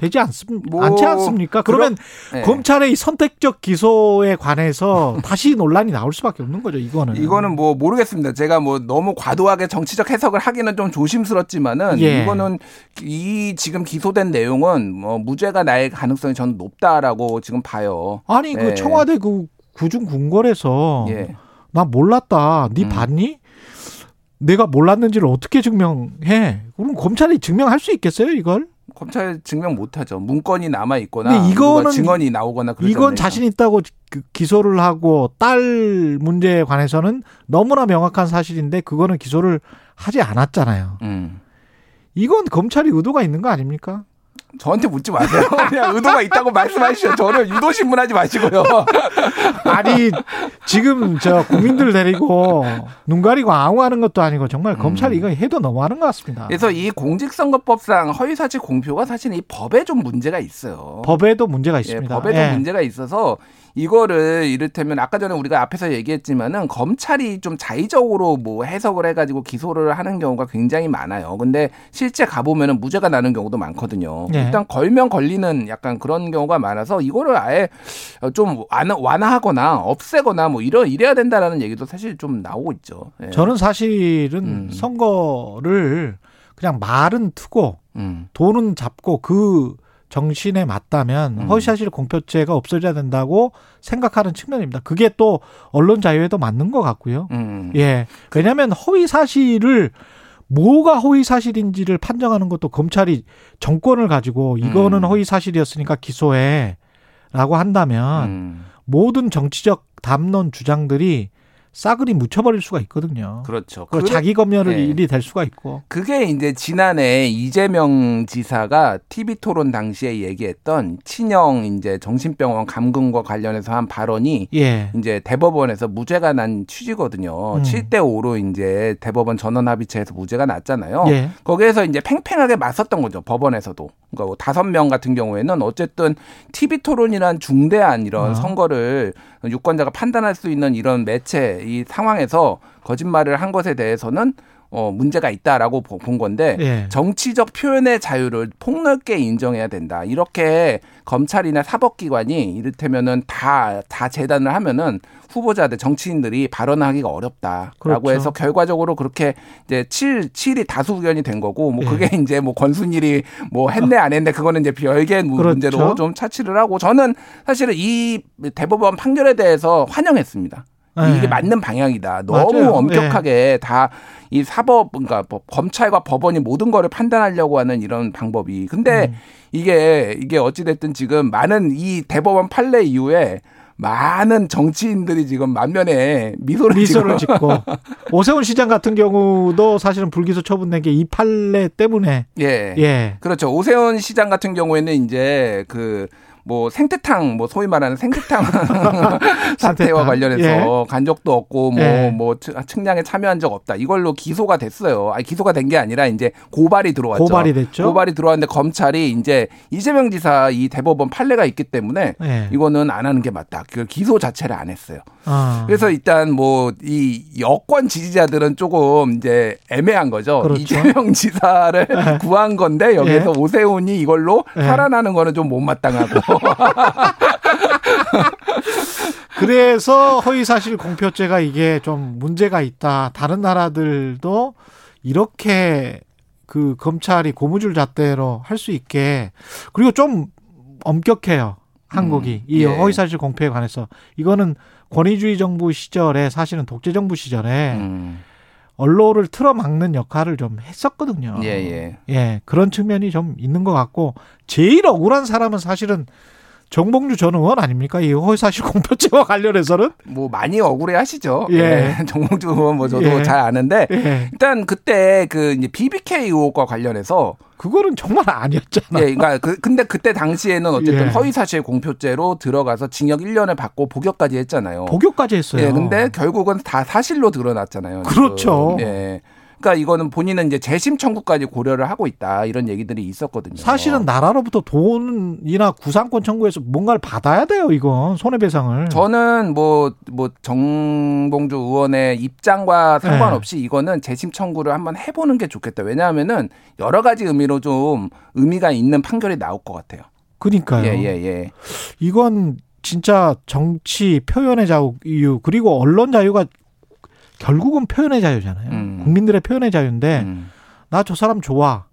되지 않습, 뭐, 않지 않습니까? 그러면 네. 검찰의 이 선택적 기소에 관해서 다시 논란이 나올 수밖에 없는 거죠. 이거는. 이거는 뭐 모르겠습니다. 제가 뭐 너무 과도하게 정치적 해석을 하기는 좀 조심스럽지만은 예. 이거는 이 지금 기소된 내용은 뭐 무죄가 날 가능성이 저는 높다라고 지금 봐요. 아니 그 네. 청와대 그 구중 궁궐에서 예. 나 몰랐다. 네 음. 봤니? 내가 몰랐는지를 어떻게 증명해? 그럼 검찰이 증명할 수 있겠어요, 이걸? 검찰 증명 못하죠. 문건이 남아 있거나 이거는 증언이 나오거나 그러지 이건. 자신 있다고 그 기소를 하고 딸 문제에 관해서는 너무나 명확한 사실인데 그거는 기소를 하지 않았잖아요. 음. 이건 검찰이 의도가 있는 거 아닙니까? 저한테 묻지 마세요. 그냥 의도가 있다고 말씀하시죠. 저를 유도 신문하지 마시고요. 아니 지금 저 국민들 데리고 눈 가리고 아웅하는 것도 아니고 정말 검찰이 이거 해도 너무하는 것 같습니다. 음. 그래서 이 공직선거법상 허위사실 공표가 사실 이 법에 좀 문제가 있어요. 법에도 문제가 예, 있습니다. 법에도 예. 문제가 있어서 이거를 이를테면 아까 전에 우리가 앞에서 얘기했지만은 검찰이 좀 자의적으로 뭐 해석을 해가지고 기소를 하는 경우가 굉장히 많아요. 근데 실제 가보면은 무죄가 나는 경우도 많거든요. 네. 일단 걸면 걸리는 약간 그런 경우가 많아서 이거를 아예 좀 완화, 완화하거나 없애거나 뭐 이러 이래야 된다라는 얘기도 사실 좀 나오고 있죠. 예. 저는 사실은 음. 선거를 그냥 말은 트고 음. 돈은 잡고 그 정신에 맞다면 음. 허위사실 공표죄가 없어져야 된다고 생각하는 측면입니다. 그게 또 언론 자유에도 맞는 것 같고요. 음. 예. 왜냐하면 허위 사실을 뭐가 허위 사실인지를 판정하는 것도 검찰이 정권을 가지고 이거는 음. 허위 사실이었으니까 기소해 라고 한다면 음. 모든 정치적 담론 주장들이 싸그리 묻혀버릴 수가 있거든요. 그렇죠. 그 자기 검열을 네. 일이 될 수가 있고. 그게 이제 지난해 이재명 지사가 TV 토론 당시에 얘기했던 친형 이제 정신병원 감금과 관련해서 한 발언이 예. 이제 대법원에서 무죄가 난 취지거든요. 음. 7대 5로 이제 대법원 전원 합의체에서 무죄가 났잖아요. 예. 거기에서 이제 팽팽하게 맞섰던 거죠. 법원에서도. 그러니까 뭐 다섯 명 같은 경우에는 어쨌든 TV 토론이란 중대한 이런 아. 선거를 유권자가 판단할 수 있는 이런 매체 이 상황에서 거짓말을 한 것에 대해서는 어 문제가 있다라고 보- 본 건데 예. 정치적 표현의 자유를 폭넓게 인정해야 된다. 이렇게 검찰이나 사법기관이 이를테면은 다, 다 재단을 하면은 후보자들, 정치인들이 발언하기가 어렵다라고 그렇죠. 해서 결과적으로 그렇게 이제 7, 7이 다수 의견이 된 거고 뭐 예. 그게 이제 뭐 권순일이 뭐 했네 안 했네 그거는 이제 별개 무- 그렇죠. 문제로 좀 차치를 하고 저는 사실은 이 대법원 판결에 대해서 환영했습니다. 예. 이게 맞는 방향이다. 너무 맞아요. 엄격하게 다이 사법 그러니까 법- 검찰과 법원이 모든 거를 판단하려고 하는 이런 방법이. 근데 음. 이게 이게 어찌 됐든 지금 많은 이 대법원 판례 이후에 많은 정치인들이 지금 만면에 미소를, 미소를 짓고 오세훈 시장 같은 경우도 사실은 불기소 처분된 게 이 판례 때문에 예. 예. 그렇죠. 오세훈 시장 같은 경우에는 이제 그 뭐 생태탕 뭐 소위 말하는 생태탕 사태와. 관련해서 간 적도 없고 뭐 예. 뭐 측량에 참여한 적 없다. 이걸로 기소가 됐어요. 아니 기소가 된 게 아니라 이제 고발이 들어왔죠. 고발이 됐죠. 고발이 들어왔는데 검찰이 이제 이재명 지사 이 대법원 판례가 있기 때문에 예. 이거는 안 하는 게 맞다. 그 기소 자체를 안 했어요. 아. 그래서 일단 뭐 이 여권 지지자들은 조금 이제 애매한 거죠. 그렇죠. 이재명 지사를 구한 건데 여기서 예. 오세훈이 이걸로 예. 살아나는 거는 좀 못마땅하고. 그래서 허위사실 공표죄가 이게 좀 문제가 있다. 다른 나라들도 이렇게 그 검찰이 고무줄 잣대로 할 수 있게 그리고 좀 엄격해요. 한국이 음, 이 예. 허위사실 공표에 관해서 이거는 권위주의 정부 시절에 사실은 독재 정부 시절에 음, 언론을 틀어막는 역할을 좀 했었거든요. 예, 예. 예, 그런 측면이 좀 있는 것 같고 제일 억울한 사람은 사실은 정봉주 전 의원 아닙니까? 이 허위사실 공표죄와 관련해서는 뭐 많이 억울해 하시죠. 예. 예. 정봉주 의원 뭐 저도 예. 잘 아는데 예, 일단 그때 그 이제 BBK 의혹과 관련해서 그거는 정말 아니었잖아. 예, 그러니까 그 근데 그때 당시에는 어쨌든 예. 허위사실 공표죄로 들어가서 징역 1년을 받고 복역까지 했잖아요. 복역까지 했어요. 예, 근데 결국은 다 사실로 드러났잖아요. 지금. 그렇죠. 예. 그러니까 이거는 본인은 이제 재심 청구까지 고려를 하고 있다 이런 얘기들이 있었거든요. 사실은 나라로부터 돈이나 구상권 청구해서 뭔가를 받아야 돼요. 이건 손해배상을. 저는 뭐뭐 정봉주 의원의 입장과 상관없이 네. 이거는 재심 청구를 한번 해보는 게 좋겠다. 왜냐하면은 여러 가지 의미로 좀 의미가 있는 판결이 나올 것 같아요. 그러니까요. 예, 예, 예. 이건 진짜 정치 표현의 자유 그리고 언론 자유가 결국은 표현의 자유잖아요. 음. 국민들의 표현의 자유인데 음. 나저 사람 좋아.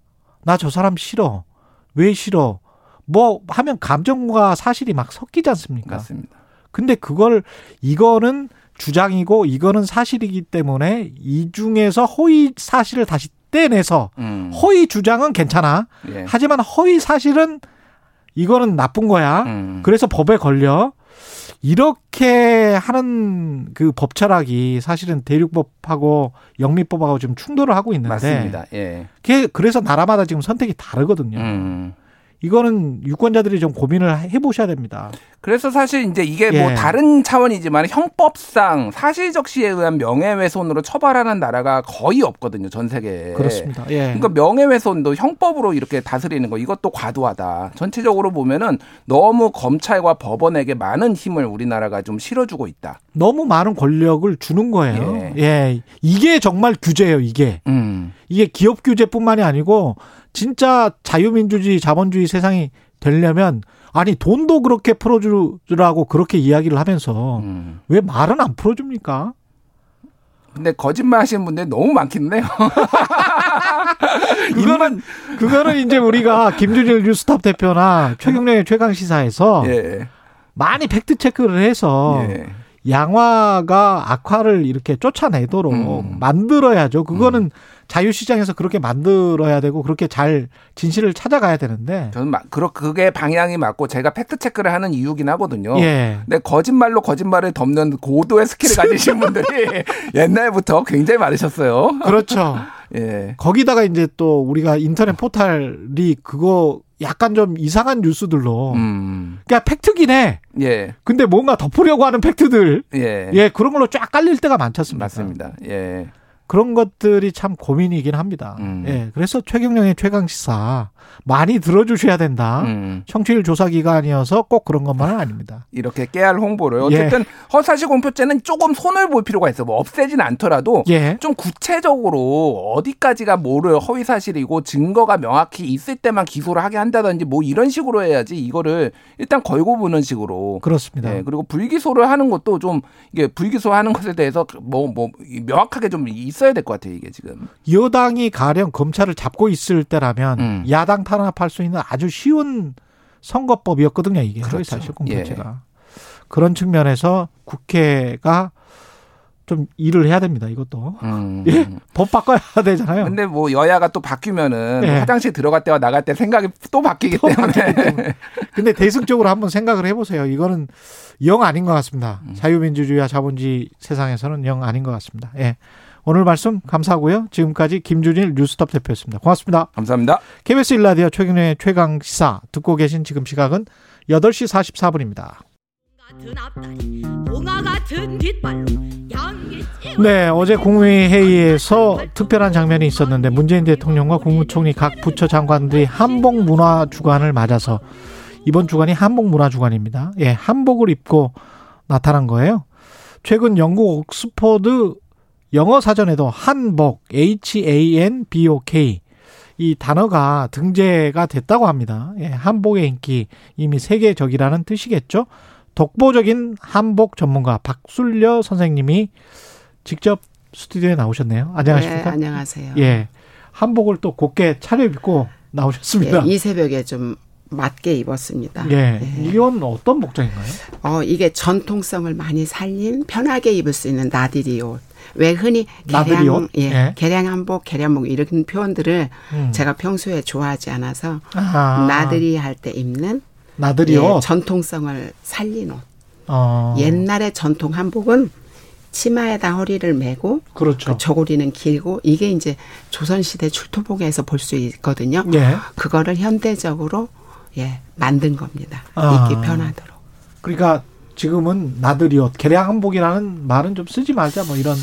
나 저 사람 싫어. 왜 싫어? 뭐 하면 감정과 사실이 막 섞이지 않습니까? 맞습니다. 근데 그걸 이거는 주장이고 이거는 사실이기 때문에 이 중에서 허위 사실을 다시 떼내서 음. 허위 주장은 괜찮아. 예. 하지만 허위 사실은 이거는 나쁜 거야. 음. 그래서 법에 걸려. 이렇게 하는 그 법 철학이 사실은 대륙법하고 영미법하고 지금 충돌을 하고 있는데 맞습니다. 예. 그게 그래서 나라마다 지금 선택이 다르거든요. 음. 이거는 유권자들이 좀 고민을 해보셔야 됩니다. 그래서 사실 이제 이게 예. 뭐 다른 차원이지만 형법상 사실적 시에 의한 명예훼손으로 처벌하는 나라가 거의 없거든요. 전 세계에. 그렇습니다. 예. 그러니까 명예훼손도 형법으로 이렇게 다스리는 거 이것도 과도하다. 전체적으로 보면은 너무 검찰과 법원에게 많은 힘을 우리나라가 좀 실어주고 있다. 너무 많은 권력을 주는 거예요. 예. 예. 이게 정말 규제예요, 이게. 음. 이게 기업 규제뿐만이 아니고 진짜 자유민주주의, 자본주의 세상이 되려면 아니 돈도 그렇게 풀어주라고 그렇게 이야기를 하면서 음. 왜 말은 안 풀어줍니까? 근데 거짓말 하시는 분들이 너무 많긴 해요. 그거는 그거는 이제 우리가 김준일 뉴스톱 대표나 최경영의 최강 시사에서 예. 많이 fact check를 해서 예. 양화가 악화를 이렇게 쫓아내도록 음. 만들어야죠. 그거는 자유시장에서 그렇게 만들어야 되고 그렇게 잘 진실을 찾아가야 되는데 저는 막 그렇 그게 방향이 맞고 제가 fact check를 하는 이유긴 하거든요. 예. 근데 거짓말로 거짓말을 덮는 고도의 skill을 가지신 분들이 옛날부터 굉장히 많으셨어요. 그렇죠. 예. 거기다가 이제 또 우리가 인터넷 포털이 그거 약간 좀 이상한 뉴스들로 음. 그러니까 팩트긴 해. 예. 근데 뭔가 덮으려고 하는 팩트들 예. 예 그런 걸로 쫙 깔릴 때가 많지 않습니까? 맞습니다. 예. 그런 것들이 참 고민이긴 합니다. 음. 예, 그래서 최경영의 최강 시사 많이 들어주셔야 된다. 음. 청취율 조사 기간이어서 꼭 그런 것만은 아닙니다. 이렇게 깨알 홍보를 예. 어쨌든 허사시 공표죄는 조금 손을 볼 필요가 있어. 뭐 없애진 않더라도 예, 좀 구체적으로 어디까지가 뭐를 허위 사실이고 증거가 명확히 있을 때만 기소를 하게 한다든지 뭐 이런 식으로 해야지 이거를 일단 걸고 보는 식으로. 그렇습니다. 예, 그리고 불기소를 하는 것도 좀 이게 불기소하는 것에 대해서 뭐뭐 명확하게 좀 있어야 될 것 같아요 이게 지금. 여당이 가령 검찰을 잡고 있을 때라면 음. 야당 탄압할 수 있는 아주 쉬운 선거법이었거든요. 이게 그렇죠. 사실 공표제가 그런 측면에서 국회가 좀 일을 해야 됩니다. 이것도 음. 예? 법 바꿔야 되잖아요. 근데 뭐 여야가 또 바뀌면은 예. 화장실 들어갈 때와 나갈 때 생각이 또 바뀌기 또 때문에. 때문에. 근데 대승적으로 한번 생각을 해보세요. 이거는 영 아닌 것 같습니다. 음. 자유민주주의와 자본주의 세상에서는 영 아닌 것 같습니다. 예. 오늘 말씀 감사하고요. 지금까지 김준일 뉴스톱 대표였습니다. 고맙습니다. 감사합니다. KBS 일라디오 최경영의 최강 시사 듣고 계신 지금 시각은 8시 44분입니다. 같은 앞다리 봉화 같은 뒷발로 양기 네, 어제 국무회의 회의에서 특별한 장면이 있었는데 문재인 대통령과 국무총리 각 부처 장관들이 한복 문화 주간을 맞아서 이번 주간이 한복 문화 주간입니다. 예, 한복을 입고 나타난 거예요. 최근 영국 옥스퍼드 영어 사전에도 한복 H-A-N-B-O-K 이 단어가 등재가 됐다고 합니다. 예, 한복의 인기 이미 세계적이라는 뜻이겠죠. 독보적인 한복 전문가 박술려 선생님이 직접 스튜디오에 나오셨네요. 안녕하십니까? 네, 안녕하세요. 예. 한복을 또 곱게 차려입고 나오셨습니다. 예, 이 새벽에 좀 맞게 입었습니다. 예. 이건 어떤 복장인가요? 어, 이게 전통성을 많이 살린 편하게 입을 수 있는 나들이 옷. 왜 흔히 옷? 예, 예. 개량 한복, 개량복 이런 표현들을 음. 제가 평소에 좋아하지 않아서 아. 나들이 할 때 입는 나들이 예, 옷. 전통성을 살린 옷. 어. 옛날의 전통 한복은 치마에다 허리를 메고 그렇죠. 그 저고리는 길고 이게 이제 조선 시대 출토복에서 볼 수 있거든요. 예. 그거를 현대적으로 예 만든 겁니다. 아. 입기 편하도록. 그러니까 지금은 나들이 옷, 개량 한복이라는 말은 좀 쓰지 말자 뭐 이런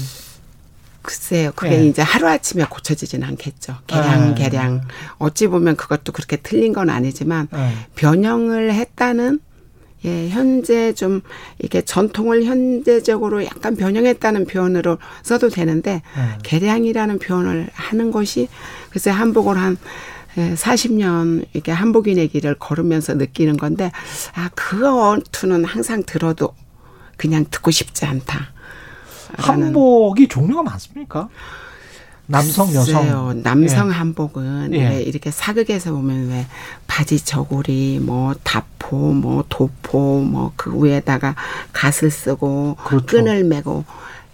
글쎄요. 그게 예. 이제 하루아침에 고쳐지진 않겠죠. 개량, 예. 개량. 어찌 보면 그것도 그렇게 틀린 건 아니지만 예. 변형을 했다는 예, 현재 좀 이게 전통을 현재적으로 약간 변형했다는 표현으로 써도 되는데 예. 개량이라는 표현을 하는 것이 글쎄 한복을 한 예, 40년 이렇게 한복인의 길을 걸으면서 느끼는 건데 아, 그 어투는 항상 들어도 그냥 듣고 싶지 않다. 한복이 종류가 많습니까? 남성, 여성. 남성 예. 한복은 예. 왜 이렇게 사극에서 보면 왜 바지 저고리, 뭐 다포, 뭐 도포, 뭐 그 위에다가 갓을 쓰고 그렇죠. 끈을 매고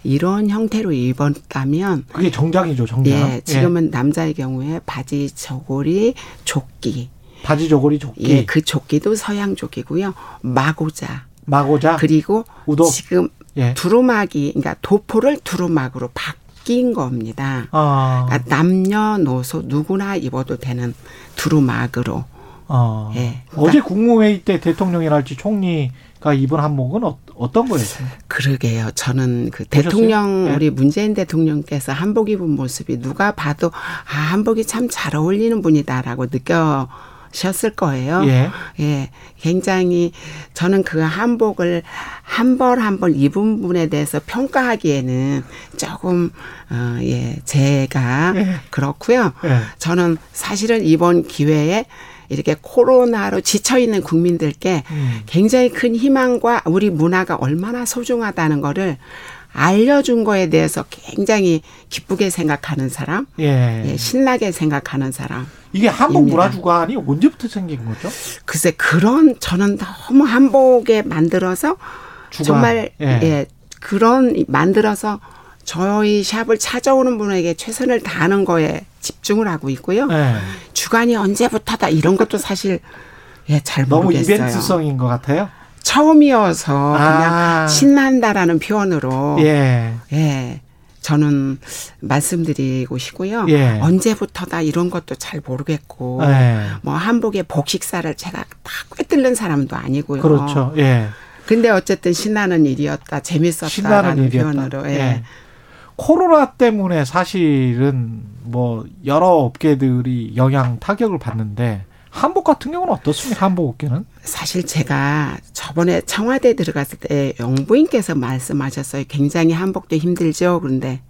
이런 형태로 입었다면 그게 정장이죠, 정장. 예, 지금은 남자의 경우에 바지 저고리, 조끼. 바지 저고리 조끼. 예, 그 조끼도 서양족이고요. 마고자. 마고자. 그리고 우도. 지금 예. 두루마기, 그러니까 도포를 두루마기로 바뀐 겁니다. 아. 그러니까 남녀노소 누구나 입어도 되는 두루마그로. 어. 예. 어제 국무회의 때 대통령이랄지 총리 가 입은 한복은 어, 어떤 거였습니까? 그러게요. 저는 그 보셨어요? 대통령 예. 우리 문재인 대통령께서 한복 입은 모습이 누가 봐도 아 한복이 참 잘 어울리는 분이다라고 느껴 셨을 거예요. 예. 예, 굉장히 저는 그 한복을 한 벌 한 벌 입은 분에 대해서 평가하기에는 조금 어, 예, 제가 예. 그렇고요. 예. 저는 사실은 이번 기회에 이렇게 코로나로 지쳐 있는 국민들께 음. 굉장히 큰 희망과 우리 문화가 얼마나 소중하다는 거를 알려준 거에 대해서 굉장히 기쁘게 생각하는 사람, 예. 예, 신나게 생각하는 사람. 이게 한복. 문화주간이 언제부터 생긴 거죠? 글쎄 그런 저는 너무 한복에 만들어서 주간. 정말 예. 예. 그런 만들어서 저희 샵을 찾아오는 분에게 최선을 다하는 거에 집중을 하고 있고요. 예. 주간이 언제부터다 이런 것도 사실 예, 잘 너무 모르겠어요. 이벤트성인 것 같아요. 처음이어서 아. 그냥 신난다라는 표현으로 예. 예. 저는 말씀드리고 싶고요. 예. 언제부터다 이런 것도 잘 모르겠고 예. 뭐 한복의 복식사를 제가 다 꿰뚫는 사람도 아니고요. 그렇죠. 예. 근데 어쨌든 신나는 일이었다, 재밌었다라는 일이었다. 표현으로 예. 예. 코로나 때문에 사실은 뭐 여러 업계들이 영향 타격을 받는데 한복 같은 경우는 어떻습니까? 한복 업계는? 사실 제가 저번에 청와대 들어갔을 때 영부인께서 말씀하셨어요. 굉장히 한복도 힘들죠. 그런데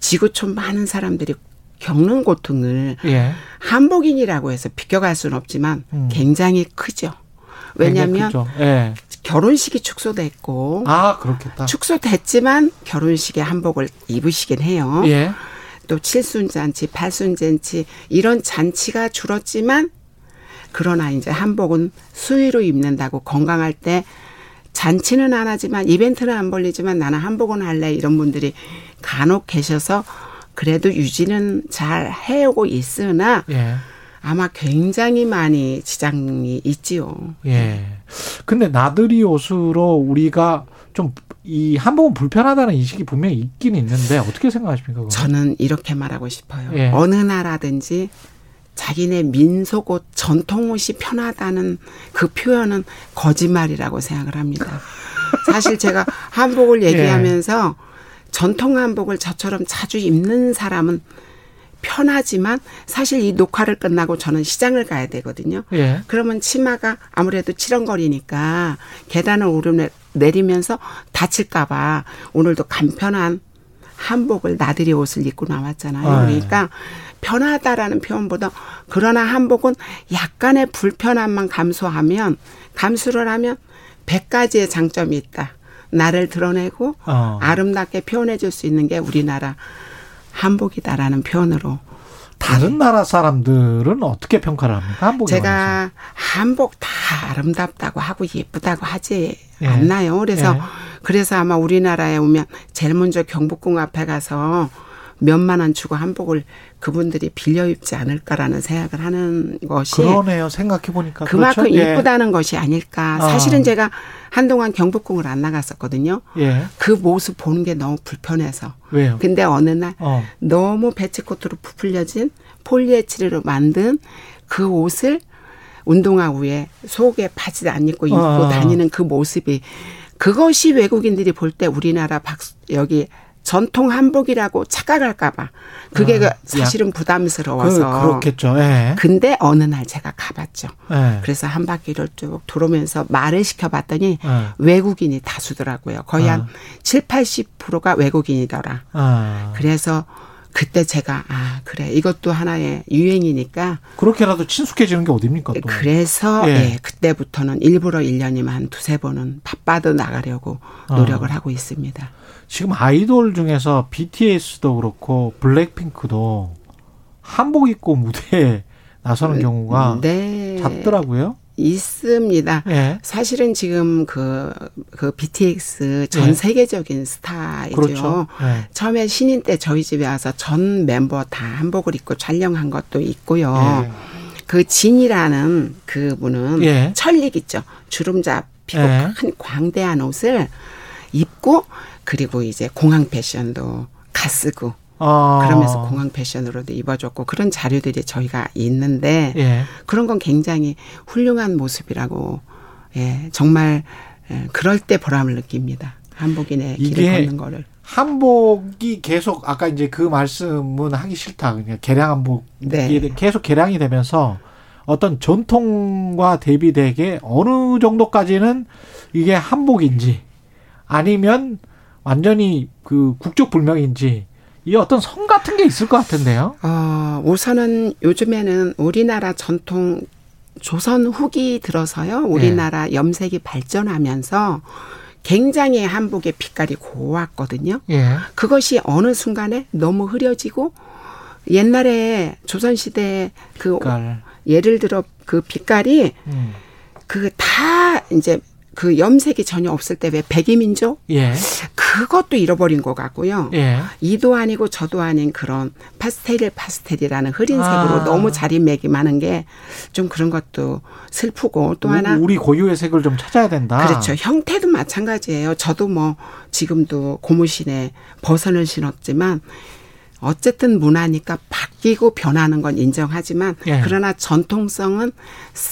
지구촌 많은 사람들이 겪는 고통을 예. 한복인이라고 해서 비껴갈 수는 없지만 음. 굉장히 크죠. 왜냐하면 크죠. 예. 결혼식이 축소됐고 아 그렇겠다. 축소됐지만 결혼식에 한복을 입으시긴 해요. 예. 또 칠순 잔치, 팔순 잔치 이런 잔치가 줄었지만 그러나 이제 한복은 수의로 입는다고 건강할 때 잔치는 안 하지만 이벤트는 안 벌리지만 나는 한복은 할래 이런 분들이 간혹 계셔서 그래도 유지는 잘 해오고 있으나 예. 아마 굉장히 많이 지장이 있지요. 예. 근데 나들이 옷으로 우리가 좀 이 한복은 불편하다는 인식이 분명히 있긴 있는데 어떻게 생각하십니까? 그거? 저는 이렇게 말하고 싶어요. 예. 어느 나라든지 자기네 민속 옷, 전통 옷이 편하다는 그 표현은 거짓말이라고 생각을 합니다. 사실 제가 한복을 예. 얘기하면서 전통 한복을 저처럼 자주 입는 사람은 편하지만 사실 이 녹화를 끝나고 저는 시장을 가야 되거든요. 예. 그러면 치마가 아무래도 치렁거리니까 계단을 오르내 내리면서 다칠까봐 오늘도 간편한 한복을 나들이 옷을 입고 나왔잖아요. 아, 그러니까 편하다라는 표현보다 그러나 한복은 약간의 불편함만 감수하면 감수를 하면 100가지의 장점이 있다. 나를 드러내고 어. 아름답게 표현해 줄 수 있는 게 우리나라 한복이다라는 표현으로 다른 나라 사람들은 어떻게 평가를 합니까? 한복에 관해서. 제가 한복 다 아름답다고 하고 예쁘다고 하지 예. 않나요? 그래서 예. 그래서 아마 우리나라에 오면 제일 먼저 경복궁 앞에 가서 몇만 원 주고 한복을 그분들이 빌려 입지 않을까라는 생각을 하는 것이 그러네요. 생각해 보니까 그만큼 그렇죠? 예. 이쁘다는 것이 아닐까. 아. 사실은 제가 한동안 경복궁을 안 나갔었거든요. 예. 그 모습 보는 게 너무 불편해서. 왜요? 근데 어느 날 어. 너무 배치코트로 부풀려진 폴리에치르로 만든 그 옷을 운동화 위에 속에 바지 안 입고 입고 아. 다니는 그 모습이 그것이 외국인들이 볼 때 우리나라 박 여기 전통 한복이라고 착각할까봐 그게 아, 사실은 부담스러워서 그, 그렇겠죠. 예. 근데 어느 날 제가 가봤죠. 예. 그래서 한 바퀴를 쭉 돌으면서 말을 시켜봤더니 예. 외국인이 다수더라고요. 거의 아. 한 7, 80%가 외국인이더라. 아. 그래서 그때 제가 아 그래 이것도 하나의 유행이니까 그렇게라도 친숙해지는 게 어딥니까 또. 그래서 예. 예. 그때부터는 일부러 1년이면 한 두세 번은 바빠도 나가려고 어. 노력을 하고 있습니다. 지금 아이돌 중에서 BTS도 그렇고 블랙핑크도 한복 입고 무대에 나서는 경우가 네. 잦더라고요. 있습니다. 예. 사실은 지금 그, 그 BTX 전 예. 세계적인 스타이죠. 그렇죠. 예. 처음에 신인 때 저희 집에 와서 전 멤버 다 한복을 입고 촬영한 것도 있고요. 예. 그 진이라는 그 분은 예. 천릭 있죠. 주름 잡히고 예. 큰 광대한 옷을 입고 그리고 이제 공항 패션도 가쓰고 어. 그러면서 공항 패션으로도 입어줬고 그런 자료들이 저희가 있는데 예. 그런 건 굉장히 훌륭한 모습이라고 예 정말 예, 그럴 때 보람을 느낍니다. 한복인의 길을 걷는 거를. 한복이 계속 아까 이제 그 말씀은 하기 싫다. 그냥 개량 한복 네. 계속 개량이 되면서 어떤 전통과 대비되게 어느 정도까지는 이게 한복인지 아니면 완전히 그 국적 불명인지 이 어떤 성 같은 게 있을 것 같은데요. 어, 우선은 요즘에는 우리나라 전통 조선 후기 들어서요. 우리나라 염색이 발전하면서 굉장히 한복의 빛깔이 고왔거든요. 예. 그것이 어느 순간에 너무 흐려지고 옛날에 조선 시대에 그 빛깔. 예를 들어 그 빛깔이 음. 그다 이제 그 염색이 전혀 없을 때 왜 백이민족 예. 그것도 잃어버린 것 같고요. 예. 이도 아니고 저도 아닌 그런 파스텔 파스텔이라는 흐린 색으로 아. 너무 자리매김하는 게 좀 그런 것도 슬프고 또 하나 우리 고유의 색을 좀 찾아야 된다. 그렇죠. 형태도 마찬가지예요. 저도 뭐 지금도 고무신에 버선을 신었지만 어쨌든 문화니까 바뀌고 변하는 건 인정하지만 예. 그러나 전통성은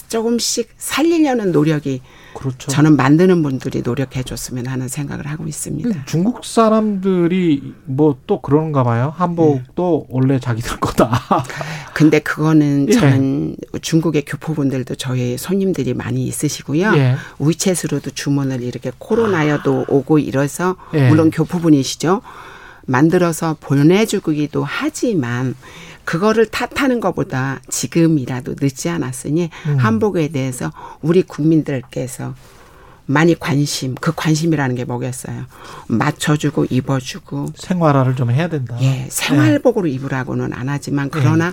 조금씩 살리려는 노력이 그렇죠. 저는 만드는 분들이 노력해 줬으면 하는 생각을 하고 있습니다. 중국 사람들이 뭐 또 그런가 봐요. 한복도 원래 자기들 거다. 근데 그거는 예. 저는 중국의 교포분들도 저희 손님들이 많이 있으시고요. 예. 위챗으로도 주문을 이렇게 코로나여도 오고 이래서 예. 물론 교포분이시죠. 만들어서 보내주기도 하지만 그거를 탓하는 것보다 지금이라도 늦지 않았으니 음. 한복에 대해서 우리 국민들께서 많이 관심, 그 관심이라는 게 뭐겠어요? 맞춰주고 입어주고 생활화를 좀 해야 된다. 예, 생활복으로 입으라고는 안 하지만 그러나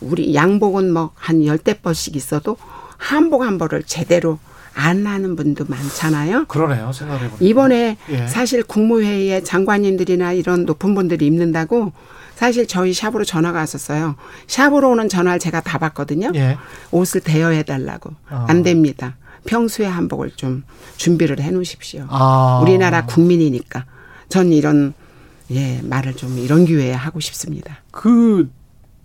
우리 양복은 뭐 한 열대 벌씩 있어도 한복 한 벌을 제대로 안 하는 분도 많잖아요. 그러네요. 생각해 보니까. 이번에 예. 사실 국무회의에 장관님들이나 이런 높은 분들이 입는다고 사실 저희 샵으로 전화가 왔었어요. 샵으로 오는 전화를 제가 다 받거든요. 예. 옷을 대여해 달라고. 어. 안 됩니다. 평소에 한복을 좀 준비를 해 놓으십시오. 아. 우리나라 국민이니까. 전 이런 예, 말을 좀 이런 기회에 하고 싶습니다. 그,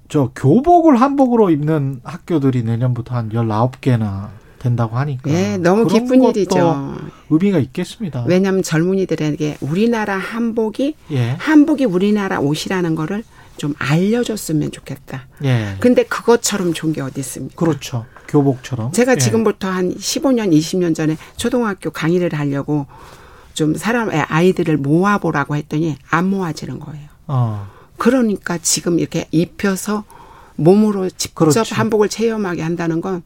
저, 교복을 한복으로 입는 학교들이 내년부터 한 19개나 된다고 하니까. 예, 너무 기쁜 일이죠. 의미가 있겠습니다. 왜냐하면 젊은이들에게 우리나라 한복이 예. 한복이 우리나라 옷이라는 거를 좀 알려줬으면 좋겠다. 예. 근데 그것처럼 좋은 게 어디 있습니까? 그렇죠. 교복처럼. 제가 예. 지금부터 한 15년, 20년 전에 초등학교 강의를 하려고 좀 사람 아이들을 모아보라고 했더니 안 모아지는 거예요. 어. 그러니까 지금 이렇게 입혀서 몸으로 직접 그렇지. 한복을 체험하게 한다는 건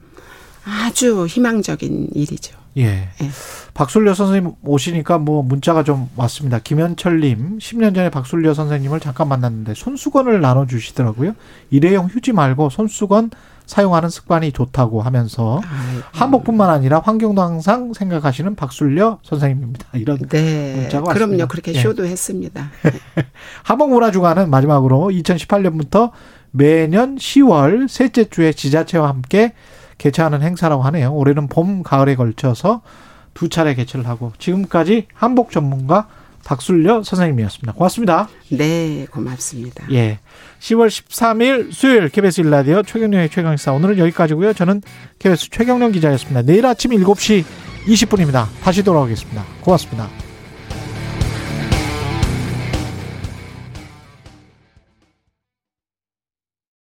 아주 희망적인 일이죠. 예. 예. 박술려 선생님 오시니까 뭐 문자가 좀 왔습니다. 김현철님, 10년 전에 박술려 선생님을 잠깐 만났는데 손수건을 나눠주시더라고요. 일회용 휴지 말고 손수건 사용하는 습관이 좋다고 하면서 한복뿐만 아니라 환경도 항상 생각하시는 박술려 선생님입니다. 이런 네. 문자가 그럼요. 왔습니다. 그렇게 예. 쇼도했습니다. 한복 문화 주간은 마지막으로 2018년부터 매년 10월 셋째 주에 지자체와 함께 개최하는 행사라고 하네요. 올해는 봄, 가을에 걸쳐서 두 차례 개최를 하고 지금까지 한복 전문가 박술려 선생님이었습니다. 고맙습니다. 네, 고맙습니다. 예. 10월 13일 수요일 KBS 일라디오 최경련의 최강시사 오늘은 여기까지고요. 저는 KBS 최경련 기자였습니다. 내일 아침 7시 20분입니다. 다시 돌아오겠습니다. 고맙습니다.